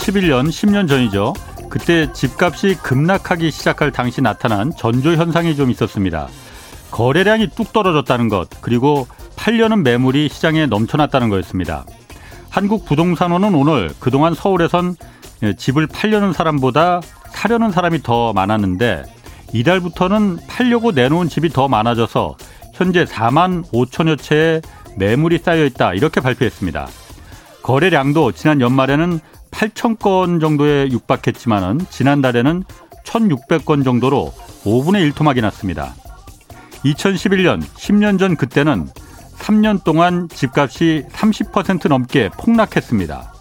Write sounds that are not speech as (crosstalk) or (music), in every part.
2011년 10년 전이죠. 그때 집값이 급락하기 시작할 당시 나타난 전조 현상이 좀 있었습니다. 거래량이 뚝 떨어졌다는 것, 그리고 팔려는 매물이 시장에 넘쳐났다는 거였습니다. 한국 부동산원은 오늘 그동안 서울에선 집을 팔려는 사람보다 사려는 사람이 더 많았는데 이달부터는 팔려고 내놓은 집이 더 많아져서 현재 4만 5천여 채의 매물이 쌓여 있다 이렇게 발표했습니다. 거래량도 지난 연말에는 8천 건 정도에 육박했지만은 지난달에는 1,600건 정도로 5분의 1 토막이 났습니다. 2011년 10년 전 그때는 3년 동안 집값이 30% 넘게 폭락했습니다.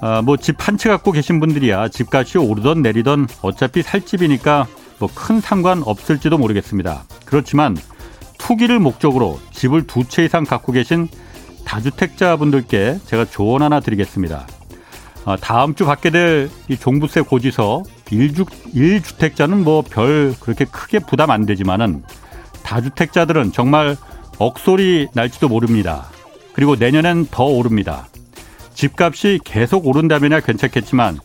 아, 뭐집 한 채 갖고 계신 분들이야 집값이 오르던 내리던 어차피 살 집이니까 뭐 큰 상관 없을지도 모르겠습니다. 그렇지만 투기를 목적으로 집을 두 채 이상 갖고 계신 다주택자분들께 제가 조언 하나 드리겠습니다. 아, 다음 주 받게 될 이 종부세 고지서 1주, 1주택자는 뭐 별 그렇게 크게 부담 안 되지만은 다주택자들은 정말 억소리 날지도 모릅니다. 그리고 내년엔 더 오릅니다. 집값이 계속 오른다면야 괜찮겠지만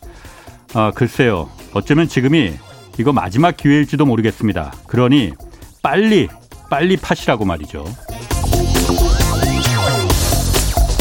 아, 글쎄요. 어쩌면 지금이 이거 마지막 기회일지도 모르겠습니다. 그러니 빨리 빨리 파시라고 말이죠.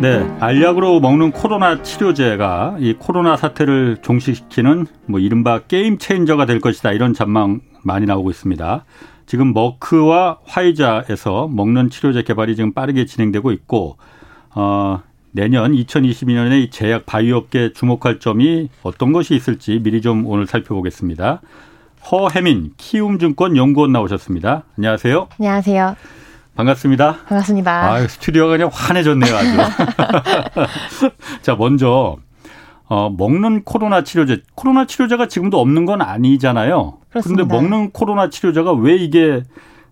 네, 알약으로 먹는 코로나 치료제가 이 코로나 사태를 종식시키는 뭐 이른바 게임 체인저가 될 것이다 이런 전망 많이 나오고 있습니다. 지금 머크와 화이자에서 먹는 치료제 개발이 지금 빠르게 진행되고 있고 어 내년 2022년에 이 제약 바이오업계 주목할 점이 어떤 것이 있을지 미리 좀 오늘 살펴보겠습니다. 허혜민 키움증권 연구원 나오셨습니다. 안녕하세요. 안녕하세요. 반갑습니다. 반갑습니다. 아, 스튜디오가 그냥 환해졌네요, 아주. (laughs) 자, 먼저 어, 먹는 코로나 치료제. 코로나 치료제가 지금도 없는 건 아니잖아요. 그런데 먹는 코로나 치료제가 왜 이게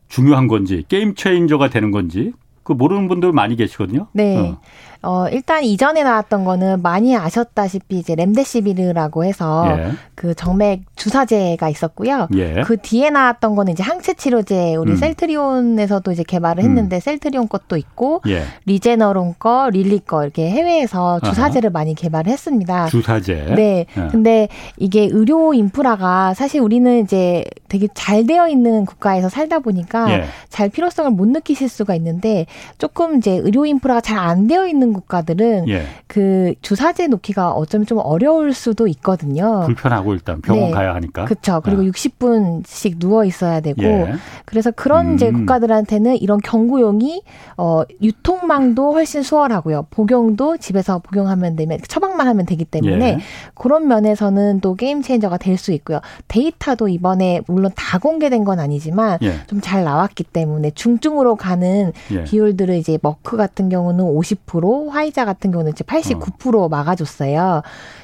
중요한 건지, game changer가 되는 건지, 그 모르는 분들 많이 계시거든요. 네. 어. 어, 일단 이전에 나왔던 거는 많이 아셨다시피 이제 렘데시비르라고 해서 예. 그 정맥 주사제가 있었고요. 예. 그 뒤에 나왔던 거는 이제 항체 치료제 우리 음. 셀트리온에서도 이제 개발을 했는데 음. 셀트리온 것도 있고 예. 리제너론 거, 릴리 거 이렇게 해외에서 주사제를 아하. 많이 개발을 했습니다. 주사제. 네. 예. 근데 이게 의료 인프라가 사실 우리는 이제 되게 잘 되어 있는 국가에서 살다 보니까 예. 잘 필요성을 못 느끼실 수가 있는데 조금 이제 의료 인프라가 잘 안 되어 있는 국가들은 예. 그 주사제 놓기가 어쩌면 좀 어려울 수도 있거든요. 불편하고 일단 병원 네. 가야 하니까. 그렇죠. 그리고 아. 60분씩 누워 있어야 되고 예. 그래서 그런 음. 이제 국가들한테는 이런 경구용이 어 유통망도 훨씬 수월하고요. 복용도 집에서 복용하면 되면 처방만 하면 되기 때문에 예. 그런 면에서는 또 game changer가 될 수 있고요. 데이터도 이번에 물론 다 공개된 건 아니지만 예. 좀잘 나왔기 때문에 중증으로 가는 예. 비율들을 이제 머크 같은 경우는 50% 화이자 같은 경우는 이제 89% 어. 막아줬어요.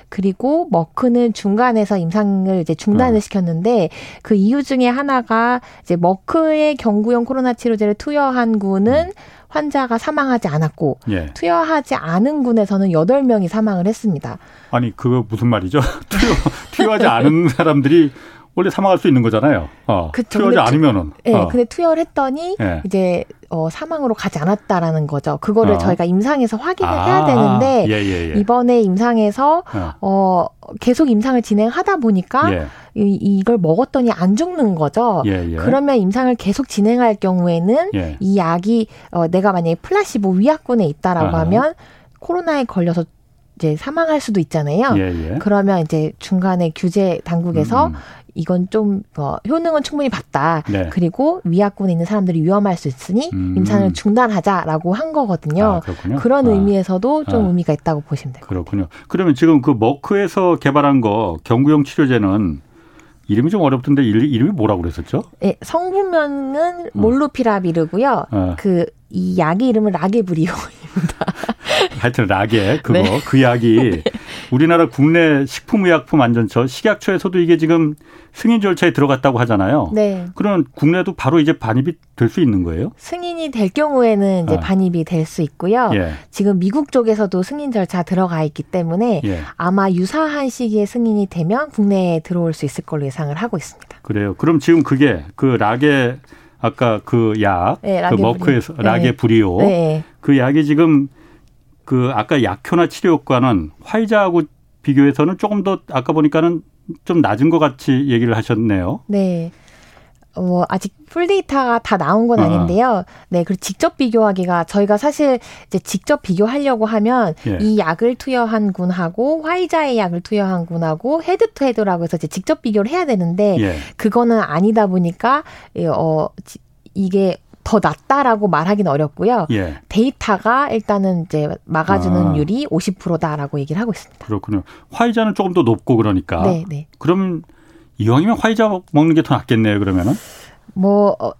그리고 머크는 중간에서 임상을 이제 중단을 어. 시켰는데 그 이유 중에 하나가 이제 머크의 경구용 코로나 치료제를 투여한 군은 음. 환자가 사망하지 않았고 예. 투여하지 않은 군에서는 8명이 사망을 했습니다. 아니 그거 무슨 말이죠? (laughs) 투여 투여하지 않은 사람들이 원래 사망할 수 있는 거잖아요. 어. 그쵸. 투여하지 않으면은. 네, 어. 근데 투여를 했더니 네. 이제 어, 사망으로 가지 않았다라는 거죠. 그거를 어. 저희가 임상에서 확인을 아. 해야 되는데 예, 예, 예. 이번에 임상에서 어. 어, 계속 임상을 진행하다 보니까 예. 이, 이걸 먹었더니 안 죽는 거죠. 예, 예. 그러면 임상을 계속 진행할 경우에는 이 약이 어, 내가 만약에 플라시보 위약군에 있다라고 하면 코로나에 걸려서 이제 사망할 수도 있잖아요. 예, 예. 그러면 이제 중간에 규제 당국에서 음. 이건 좀 어, 효능은 충분히 봤다. 네. 그리고 위약군에 있는 사람들이 위험할 수 있으니 음. 임상을 중단하자라고 한 거거든요. 아, 그런 아. 의미에서도 좀 아. 의미가 있다고 보시면 돼요. 그렇군요. 그러면 지금 그 머크에서 개발한 거 경구용 치료제는 이름이 좀 어렵던데 이름이 뭐라고 그랬었죠? 네, 성분명은 어. 몰루피라비르고요. 어. 그이 약의 이름은 라게브리오입니다. 하여튼 라게 그거 (laughs) 네. 그 약이 네. 우리나라 국내 식품의약품안전처 식약처에서도 이게 지금 승인 절차에 들어갔다고 하잖아요. 네. 그러면 국내도 바로 이제 반입이 될 수 있는 거예요? 승인이 될 경우에는 이제 아. 반입이 될 수 있고요. 예. 지금 미국 쪽에서도 승인 절차 들어가 있기 때문에 예. 아마 유사한 시기에 승인이 되면 국내에 들어올 수 있을 걸로 예상을 하고 있습니다. 그래요. 그럼 지금 그게 그 라게 아까 그 약, 네, 그 머크에서 네. 라게브리오 네. 그 약이 지금 그 아까 약효나 치료 효과는 화이자하고 비교해서는 조금 더 아까 보니까는 좀 낮은 것 같이 얘기를 하셨네요. 네. 뭐 아직 full 데이터가 다 나온 건 아. 아닌데요. 네, 그리고 직접 비교하기가 저희가 사실 이제 직접 비교하려고 하면 예. 이 약을 투여한 군하고 화이자의 약을 투여한 군하고 head to head라고 해서 이제 직접 비교를 해야 되는데 예. 그거는 아니다 보니까 어 이게 더 낫다라고 말하기는 어렵고요. 예. 데이터가 일단은 이제 막아주는 아. 율이 50%다라고 얘기를 하고 있습니다. 그렇군요. 화이자는 조금 더 높고 그러니까. 네, 네. 그러면 이왕이면 화이자 먹는 게 더 낫겠네요. 그러면은. 뭐 어,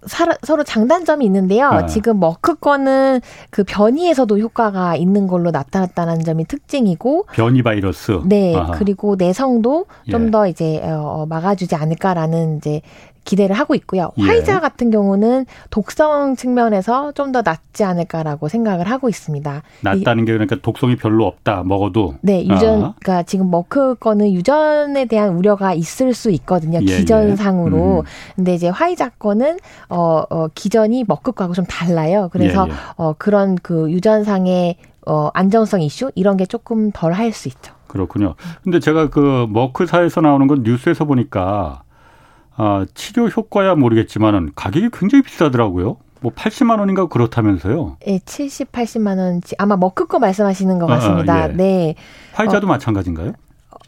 서로 장단점이 있는데요. 아. 지금 머크 거는 그 변이에서도 효과가 있는 걸로 나타났다는 점이 특징이고 변이 바이러스. 네. 아하. 그리고 내성도 좀더 예. 이제 어, 막아주지 않을까라는 이제 기대를 하고 있고요. 예. 화이자 같은 경우는 독성 측면에서 좀 더 낫지 않을까라고 생각을 하고 있습니다. 낫다는 게 그러니까 독성이 별로 없다 먹어도. 네, 유전, 아. 그러니까 지금 머크 거는 유전에 대한 우려가 있을 수 있거든요. 예, 예. 기전상으로. 음. 근데 이제 화이자 거는 어, 어 기전이 머크 거하고 좀 달라요. 그래서 예, 예. 어 그런 그 유전상의 어 안정성 이슈 이런 게 조금 덜 할 수 있죠. 그렇군요. 근데 제가 그 머크사에서 나오는 건 뉴스에서 보니까 아, 치료 효과야 모르겠지만은 가격이 굉장히 비싸더라고요. 뭐 80만 원인가 그렇다면서요? 네, 70, 80만 원 아마 머크 거 말씀하시는 것 같습니다. 아, 아, 예. 네. 화이자도 어, 마찬가지인가요?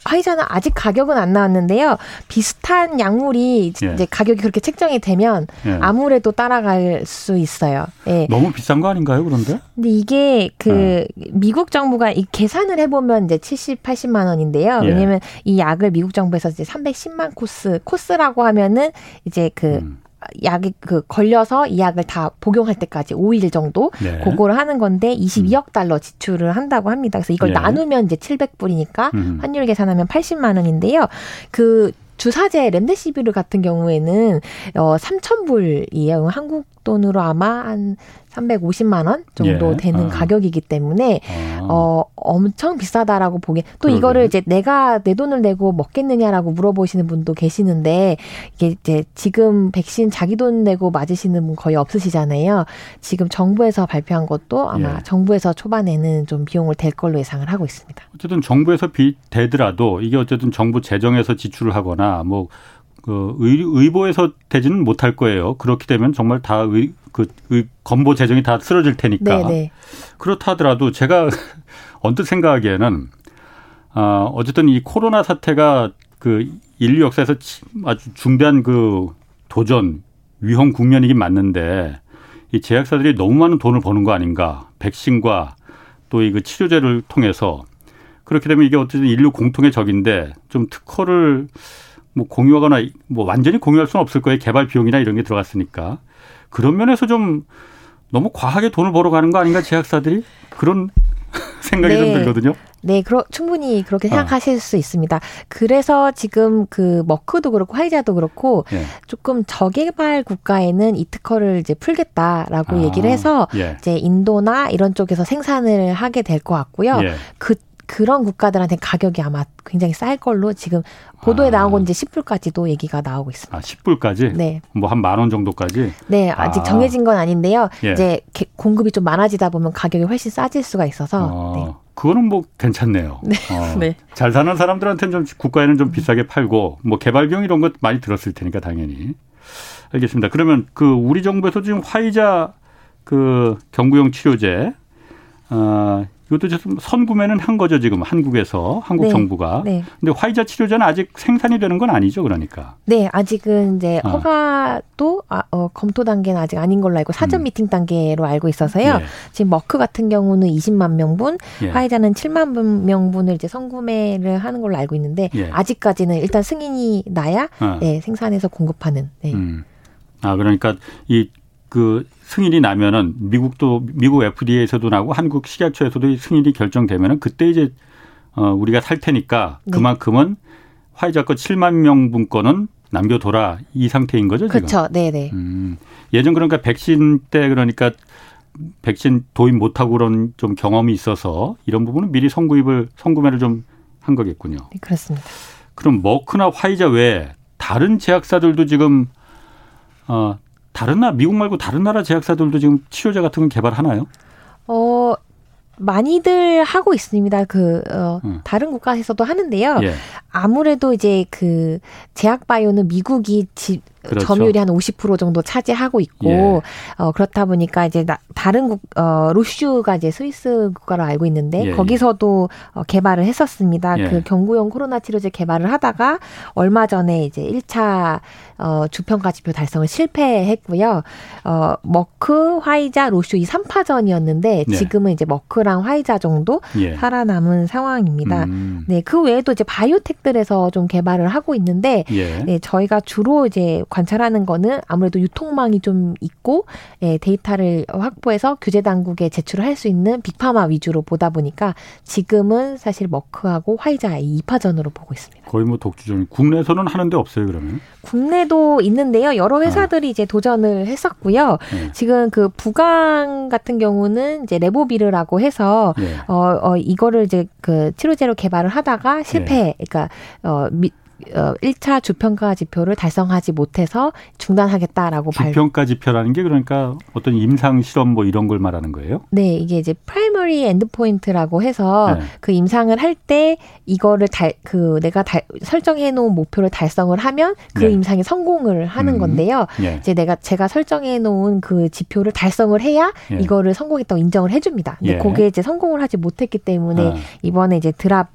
화이자는 아직 가격은 안 나왔는데요. 비슷한 약물이 예. 이제 가격이 그렇게 책정이 되면 예. 아무래도 따라갈 수 있어요. 예. 너무 비싼 거 아닌가요, 그런데? 근데 이게 그 예. 미국 정부가 이 계산을 해보면 이제 70, 80만 원인데요. 예. 왜냐면 이 약을 미국 정부에서 이제 310만 코스, 코스라고 하면은 이제 그 음. 약이 그 걸려서 이 약을 다 복용할 때까지 5일 정도 네. 그거를 하는 건데 22억 달러 지출을 한다고 합니다. 그래서 이걸 네. 나누면 이제 700불이니까 음. 환율 계산하면 80만 원인데요. 그 주사제 렘데시비르 같은 경우에는 어 3,000불이에요. 한국 돈으로 아마 한 350만 원 정도 예. 되는 아. 가격이기 때문에 아. 어 엄청 비싸다라고 보기에 또 그러게. 이거를 이제 내가 내 돈을 내고 먹겠느냐라고 물어보시는 분도 계시는데 이게 이제 지금 백신 자기 돈 내고 맞으시는 분 거의 없으시잖아요. 지금 정부에서 발표한 것도 아마 예. 정부에서 초반에는 좀 비용을 댈 걸로 예상을 하고 있습니다. 어쨌든 정부에서 비 대더라도 이게 어쨌든 정부 재정에서 지출을 하거나 뭐그 의, 의보에서 되지는 못할 거예요. 그렇게 되면 정말 다 의, 그 의, 건보 재정이 다 쓰러질 테니까. 네네. 네. 그렇다 하더라도 제가 (laughs) 언뜻 생각하기에는 어, 어쨌든 이 코로나 사태가 그 인류 역사에서 아주 중대한 그 도전 위험 국면이긴 맞는데 이 제약사들이 너무 많은 돈을 버는 거 아닌가? 백신과 또 이 그 치료제를 통해서 그렇게 되면 이게 어쨌든 인류 공통의 적인데 좀 특허를 뭐 공유하거나 뭐 완전히 공유할 수는 없을 거예요. 개발 비용이나 이런 게 들어갔으니까. 그런 면에서 좀 너무 과하게 돈을 벌어 가는 거 아닌가 제약사들이 그런 (laughs) 생각이 네. 좀 들거든요. 네, 그러, 충분히 그렇게 아. 생각하실 아. 수 있습니다. 그래서 지금 그 머크도 그렇고 화이자도 그렇고 예. 조금 저개발 국가에는 이 특허를 이제 풀겠다라고 아. 얘기를 해서 예. 이제 인도나 이런 쪽에서 생산을 하게 될 것 같고요. 예. 그 그런 국가들한테 가격이 아마 굉장히 쌀 걸로 지금 보도에 아. 나온 건 이제 10불까지도 얘기가 나오고 있습니다. 아, 10불까지? 네. 뭐 한 만 원 정도까지? 네, 아직 아. 정해진 건 아닌데요. 예. 이제 공급이 좀 많아지다 보면 가격이 훨씬 싸질 수가 있어서. 어. 네. 그거는 뭐 괜찮네요. (laughs) 네. 어. 네. 잘 사는 사람들한테는 좀 국가에는 좀 비싸게 팔고 뭐 개발 비용 이런 것 많이 들었을 테니까 당연히. 알겠습니다. 그러면 그 우리 정부에서 지금 화이자 그 경구용 치료제 어, 이것도 지금 선구매는 한 거죠 지금 한국에서 한국 네. 정부가. 네. 근데 화이자 치료제는 아직 생산이 되는 건 아니죠, 그러니까. 네, 아직은 이제 어. 허가도 아, 어, 검토 단계는 아직 아닌 걸로 알고 사전 음. 미팅 단계로 알고 있어서요. 예. 지금 머크 같은 경우는 20만 명분, 예. 화이자는 7만 명분을 이제 선구매를 하는 걸로 알고 있는데 예. 아직까지는 일단 승인이 나야 어. 네, 생산해서 공급하는. 네. 음. 아 그러니까 이 그 승인이 나면은 미국도 미국 FDA에서도 나고 한국 식약처에서도 승인이 결정되면은 그때 이제 어, 우리가 살 테니까 네. 그만큼은 화이자 거 7만 명분 거는 남겨둬라 이 상태인 거죠 지금. 그렇죠. 네네. 음, 예전 그러니까 백신 때 그러니까 백신 도입 못하고 그런 좀 경험이 있어서 이런 부분은 미리 선구입을 선구매를 좀 한 거겠군요. 네, 그렇습니다. 그럼 머크나 화이자 외에 다른 제약사들도 지금 어 다른 나라 미국 말고 다른 나라 제약사들도 지금 치료제 같은 걸 개발하나요? 어 많이들 하고 있습니다. 그 어, 음. 다른 국가에서도 하는데요. 예. 아무래도 이제 그 제약 바이오는 미국이 지, 그렇죠. 점유율이 한 50% 정도 차지하고 있고 예. 어 그렇다 보니까 이제 나, 다른 국 어, 로슈가 이제 스위스 국가로 알고 있는데 예. 거기서도 어, 개발을 했었습니다. 예. 그 경구용 코로나 치료제 개발을 하다가 얼마 전에 이제 1차 어, 주평가 지표 달성을 실패했고요. 어, 머크, 화이자, 로슈 이 3파전이었는데 네. 지금은 이제 머크랑 화이자 정도 예. 살아남은 상황입니다. 음. 네, 그 외에도 이제 바이오텍들에서 좀 개발을 하고 있는데 예. 네, 저희가 주로 이제 관찰하는 거는 아무래도 유통망이 좀 있고 예, 데이터를 확보해서 규제 당국에 제출을 할 수 있는 빅파마 위주로 보다 보니까 지금은 사실 머크하고 화이자 이 2파전으로 보고 있습니다. 거의 뭐 독주전. 국내에서는 하는데 없어요, 그러면? 국내도 있는데요. 여러 회사들이 아. 이제 도전을 했었고요. 네. 지금 그 부광 같은 경우는 이제 레보비르라고 해서 네. 어, 어 이거를 이제 그 치료제로 개발을 하다가 실패. 네. 그러니까 어 미, 어 1차 주평가 지표를 달성하지 못해서 중단하겠다라고 발 주평가 지표라는 게 그러니까 어떤 임상 실험 뭐 이런 걸 말하는 거예요? 네, 이게 이제 primary endpoint라고 해서 네. 그 임상을 할 때 이거를 달 그 내가 달, 설정해 놓은 목표를 달성을 하면 그 네. 임상에 성공을 하는 음. 건데요. 네. 이제 내가 제가 설정해 놓은 그 지표를 달성을 해야 예. 이거를 성공했다고 인정을 해 줍니다. 근데 예. 그게 이제 성공을 하지 못했기 때문에 아. 이번에 이제 드랍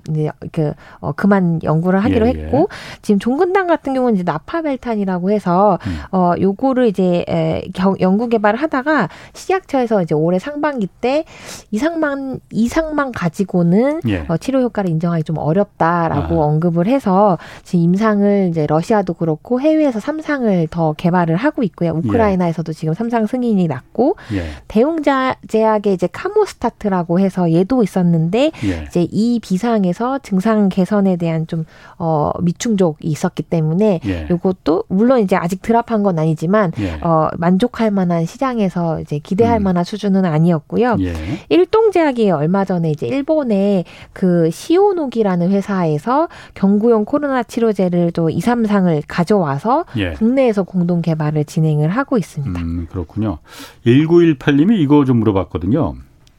그 어, 그만 연구를 하기로 예, 예. 했고 지금 종근당 같은 경우는 이제 나파벨탄이라고 해서 음. 어 요거를 이제 에, 경, 연구 개발을 하다가 식약처에서 이제 올해 상반기 때 이상만 이상만 가지고는 예. 어, 치료 효과를 인정하기 좀 어렵다라고 아. 언급을 해서 지금 임상을 이제 러시아도 그렇고 해외에서 삼상을더 개발을 하고 있고요. 우크라이나에서도 예. 지금 삼상 승인이 났고 예. 대웅자 제약의 이제 카모스타트라고 해서 얘도 있었는데 예. 이제 이 비상에서 증상 개선에 대한 좀 어, 미 충족이 있었기 때문에 예. 이것도 물론 이제 아직 드랍한 건 아니지만 예. 어, 만족할 만한 시장에서 이제 기대할 음. 만한 수준은 아니었고요. 예. 일동제약이 얼마 전에 이제 일본의 그 시오노기라는 회사에서 경구용 코로나 치료제를 또 2, 3상을 가져와서 예. 국내에서 공동 개발을 진행을 하고 있습니다. 음, 그렇군요. 1918님이 이거 좀 물어봤거든요.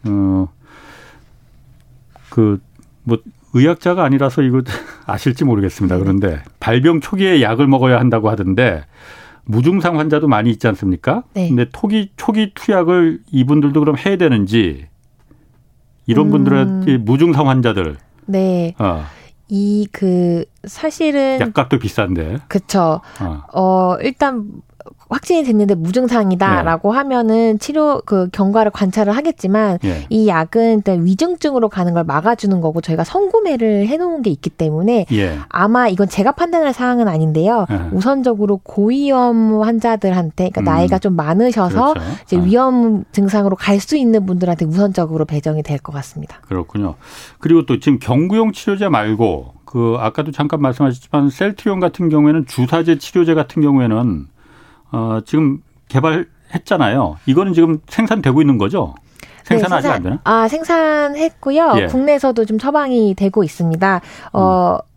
어, 그, 뭐, 의학자가 아니라서 이거 (laughs) 아실지 모르겠습니다. 네. 그런데 발병 초기에 약을 먹어야 한다고 하던데 무증상 환자도 많이 있지 않습니까? 네. 근데 초기 초기 투약을 이분들도 그럼 해야 되는지 이런 음. 분들은 무증상 환자들. 네. 어. 이그 사실은 약값도 비싼데. 그렇죠. 어. 어 일단 확진이 됐는데 무증상이다라고 네. 하면은 치료 그 경과를 관찰을 하겠지만 네. 이 약은 일단 위중증으로 가는 걸 막아주는 거고 저희가 선구매를 해놓은 게 있기 때문에 예. 아마 이건 제가 판단할 사항은 아닌데요. 예. 우선적으로 고위험 환자들한테 그러니까 음. 나이가 좀 많으셔서 그렇죠. 이제 아. 위험 증상으로 갈 수 있는 분들한테 우선적으로 배정이 될 것 같습니다. 그렇군요. 그리고 또 지금 경구용 치료제 말고 그 아까도 잠깐 말씀하셨지만 셀트리온 같은 경우에는 주사제 치료제 같은 경우에는 어, 지금 개발했잖아요. 이거는 지금 생산되고 있는 거죠? 생산 네, 아직 안 되나? 아 생산했고요. 예. 국내에서도 좀 처방이 되고 있습니다. 어. 음.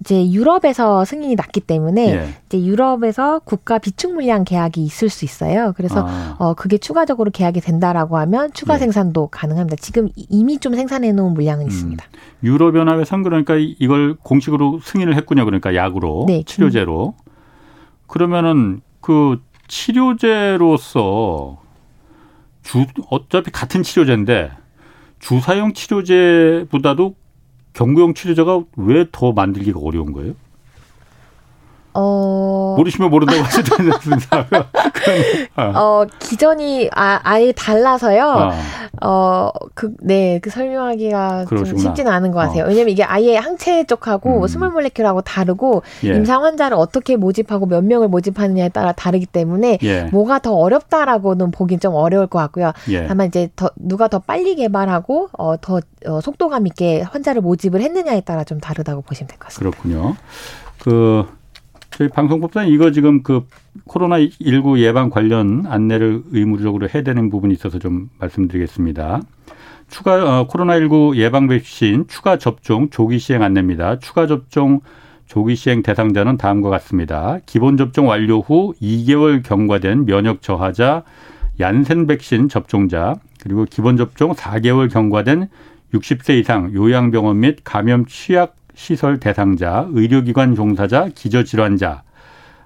이제 유럽에서 승인이 났기 때문에 예. 이제 유럽에서 국가 비축 물량 계약이 있을 수 있어요. 그래서 아. 어 그게 추가적으로 계약이 된다라고 하면 추가 예. 생산도 가능합니다. 지금 이미 좀 생산해 놓은 물량은 음. 있습니다. 유럽 연합에서는 그러니까 이걸 공식으로 승인을 했군요. 그러니까 약으로 네, 치료제로. 그러면은 그 치료제로서 주 어차피 같은 치료제인데 주사용 치료제보다도 경구용 치료제가 왜 더 만들기가 어려운 거예요? 어... 뭐 모르시면 모른다고 하셔도 않습니다. 어. 어, 기전이 아, 아예 달라서요. 어, 어 그, 네, 그 설명하기가 좀 쉽지는 않은 것 같아요. 어. 왜냐면 이게 아예 항체 쪽하고 음. small molecule하고 다르고 예. 임상 환자를 어떻게 모집하고 몇 명을 모집하느냐에 따라 다르기 때문에 예. 뭐가 더 어렵다라고는 보긴 좀 어려울 것 같고요. 예. 다만 이제 더 누가 더 빨리 개발하고 어, 더 어, 속도감 있게 환자를 모집을 했느냐에 따라 좀 다르다고 보시면 될 것 같습니다. 그렇군요. 그 저희 방송법상 이거 지금 그 코로나 19 예방 관련 안내를 의무적으로 해야 되는 부분이 있어서 좀 말씀드리겠습니다. 추가 어, 코로나 19 예방 백신 추가 접종 조기 시행 안내입니다. 추가 접종 조기 시행 대상자는 다음과 같습니다. 기본 접종 완료 후 2개월 경과된 면역 저하자, 얀센 백신 접종자, 그리고 기본 접종 4개월 경과된 60세 이상 요양병원 및 감염 취약 시설 대상자, 의료기관 종사자, 기저질환자,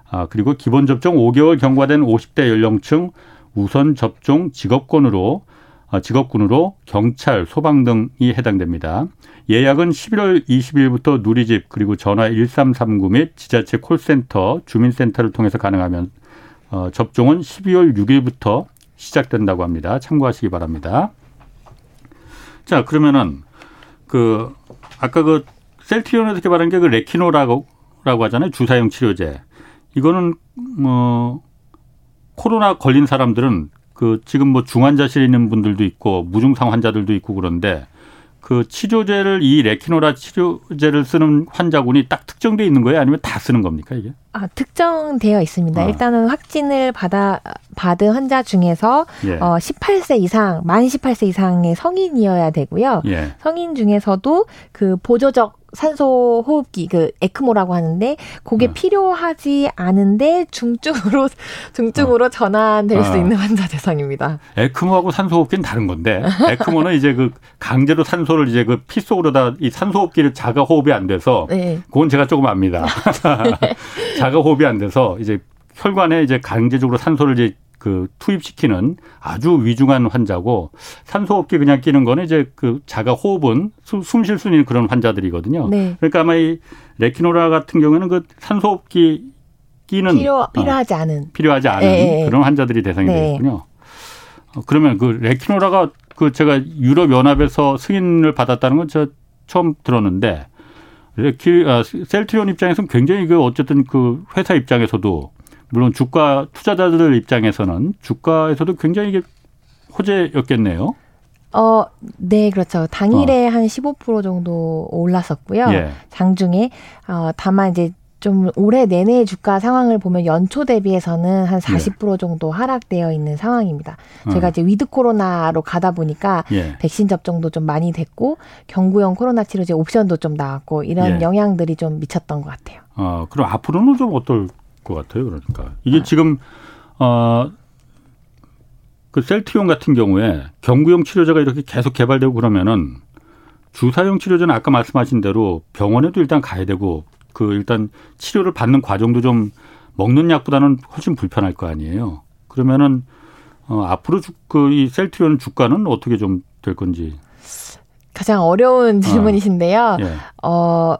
아, 그리고 기본 접종 5개월 경과된 50대 연령층 우선 접종 직업권으로 어, 직업군으로 경찰, 소방 등이 해당됩니다. 예약은 11월 20일부터 누리집 그리고 전화 1339 및 지자체 콜센터, 주민센터를 통해서 가능하면 어, 접종은 12월 6일부터 시작된다고 합니다. 참고하시기 바랍니다. 자, 그러면은 그 아까 그 셀트리온에서 개발한 게 그 레키노라고 라고 하잖아요. 주사용 치료제. 이거는 뭐 코로나 걸린 사람들은 그 지금 뭐 중환자실에 있는 분들도 있고 무증상 환자들도 있고 그런데 그 치료제를 이 레키노라 치료제를 쓰는 환자군이 딱 특정돼 있는 거예요? 아니면 다 쓰는 겁니까 이게? 아 특정되어 있습니다. 어. 일단은 확진을 받아 받은 환자 중에서 예. 어 18세 이상 만 18세 이상의 성인이어야 되고요. 예. 성인 중에서도 그 보조적 산소 호흡기 그 에크모라고 하는데 그게 어. 필요하지 않은데 중증으로 (laughs) 중증으로 어. 전환될 어. 수 있는 환자 대상입니다. 에크모하고 산소 호흡기는 다른 건데 에크모는 이제 그 강제로 산소를 이제 그 피 속으로다 이 산소 호흡기를 자가 호흡이 안 돼서 네. 그건 제가 조금 압니다. (laughs) (laughs) 자가 호흡이 안 돼서 이제 혈관에 이제 강제적으로 산소를 이제 그 투입시키는 아주 위중한 환자고 산소호흡기 그냥 끼는 거는 이제 그 자가 호흡은 숨 쉴 수 있는 그런 환자들이거든요. 네. 그러니까 아마 이 레키노라 같은 경우에는 그 산소호흡기 끼는 필요 어, 필요하지 않은 필요하지 않은 네. 그런 환자들이 대상이 네. 되겠군요. 어, 그러면 그 레키노라가 그 제가 유럽 연합에서 승인을 받았다는 건 저 처음 들었는데 레키 아, 셀트리온 입장에서는 굉장히 그 어쨌든 그 회사 입장에서도 물론 주가 투자자들 입장에서는 주가에서도 굉장히 이게 호재였겠네요. 어, 네, 그렇죠. 당일에 어. 한15% 정도 올랐었고요. 예. 장중에 어, 다만 이제 좀 올해 내내 주가 상황을 보면 연초 대비해서는 한 40% 예. 정도 하락되어 있는 상황입니다. 어. 제가 이제 위드 코로나로 가다 보니까 예. 백신 접종도 좀 많이 됐고 경구용 코로나 치료제 옵션도 좀 나왔고 이런 예. 영향들이 좀 미쳤던 것 같아요. 어, 그럼 앞으로는 좀 어떨 것 같아요. 그러니까 이게 지금 어. 그 셀트리온 같은 경우에 경구용 치료제가 이렇게 계속 개발되고 그러면은 주사용 치료제는 아까 말씀하신 대로 병원에도 일단 가야 되고 그 일단 치료를 받는 과정도 좀 먹는 약보다는 훨씬 불편할 거 아니에요. 그러면은 어 앞으로 그이 셀트리온 주가는 어떻게 좀 될 건지 가장 어려운 질문이신데요. 어, 예. 어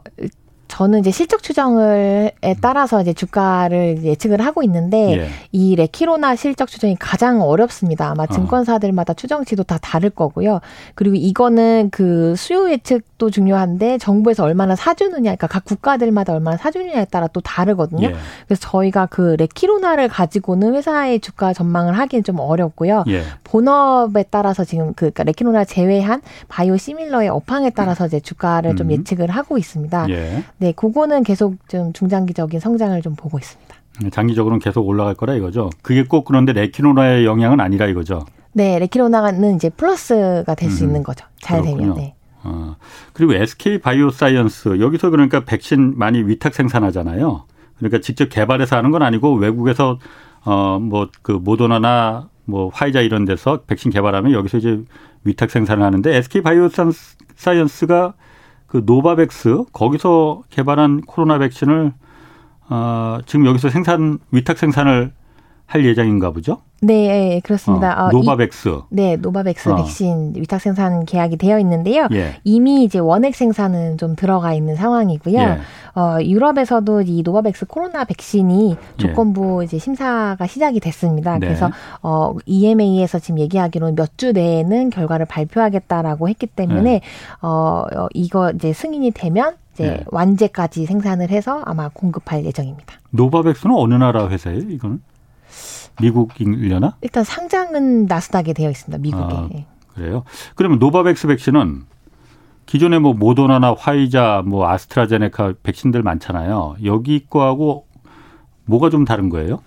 저는 이제 실적 추정을에 따라서 이제 주가를 예측을 하고 있는데 예. 이 레키로나 실적 추정이 가장 어렵습니다. 아마 어. 증권사들마다 추정치도 다 다를 거고요. 그리고 이거는 그 수요 예측도 중요한데 정부에서 얼마나 사주느냐, 그러니까 각 국가들마다 얼마나 사주느냐에 따라 또 다르거든요. 예. 그래서 저희가 그 레키로나를 가지고는 회사의 주가 전망을 하기는 좀 어렵고요. 예. 본업에 따라서 지금 그 그러니까 레키로나 제외한 바이오 시밀러의 업황에 따라서 이제 주가를 음. 좀 예측을 하고 있습니다. 예. 네, 그거는 계속 좀 중장기적인 성장을 좀 보고 있습니다. 네, 장기적으로는 계속 올라갈 거라 이거죠. 그게 꼭 그런데 레키노나의 영향은 아니라 이거죠. 네, 레키로나는 이제 플러스가 될수 음, 있는 거죠. 잘 그렇군요. 되면. 네. 어, 그리고 SK 바이오사이언스 여기서 그러니까 백신 많이 위탁 생산하잖아요. 그러니까 직접 개발해서 하는 건 아니고 외국에서 어 뭐 그 모더나나 뭐 화이자 이런 데서 백신 개발하면 여기서 이제 위탁 생산을 하는데 SK 바이오사이언스가 그 노바백스 거기서 개발한 코로나 백신을 어, 지금 여기서 생산 위탁 생산을 할 예정인가 보죠? 네, 예, 그렇습니다. 어, 노바백스. 이, 네, 노바백스 어. 백신 위탁 생산 계약이 되어 있는데요. 예. 이미 이제 원액 생산은 좀 들어가 있는 상황이고요. 예. 어, 유럽에서도 이 노바백스 코로나 백신이 예. 조건부 예. 이제 심사가 시작이 됐습니다. 네. 그래서 어, EMA에서 지금 얘기하기로는 몇 주 내에는 결과를 발표하겠다라고 했기 때문에 네. 어, 어, 이거 이제 승인이 되면 이제 네. 완제까지 생산을 해서 아마 공급할 예정입니다. 노바백스는 어느 나라 회사예요? 이거는? 미국이려나? 일단 상장은 나스닥에 되어 있습니다. 미국에. 아, 그래요? 그러면 노바백스 백신은 기존에 뭐 모더나나 화이자, 뭐 아스트라제네카 백신들 많잖아요. 여기 거하고 뭐가 좀 다른 거예요?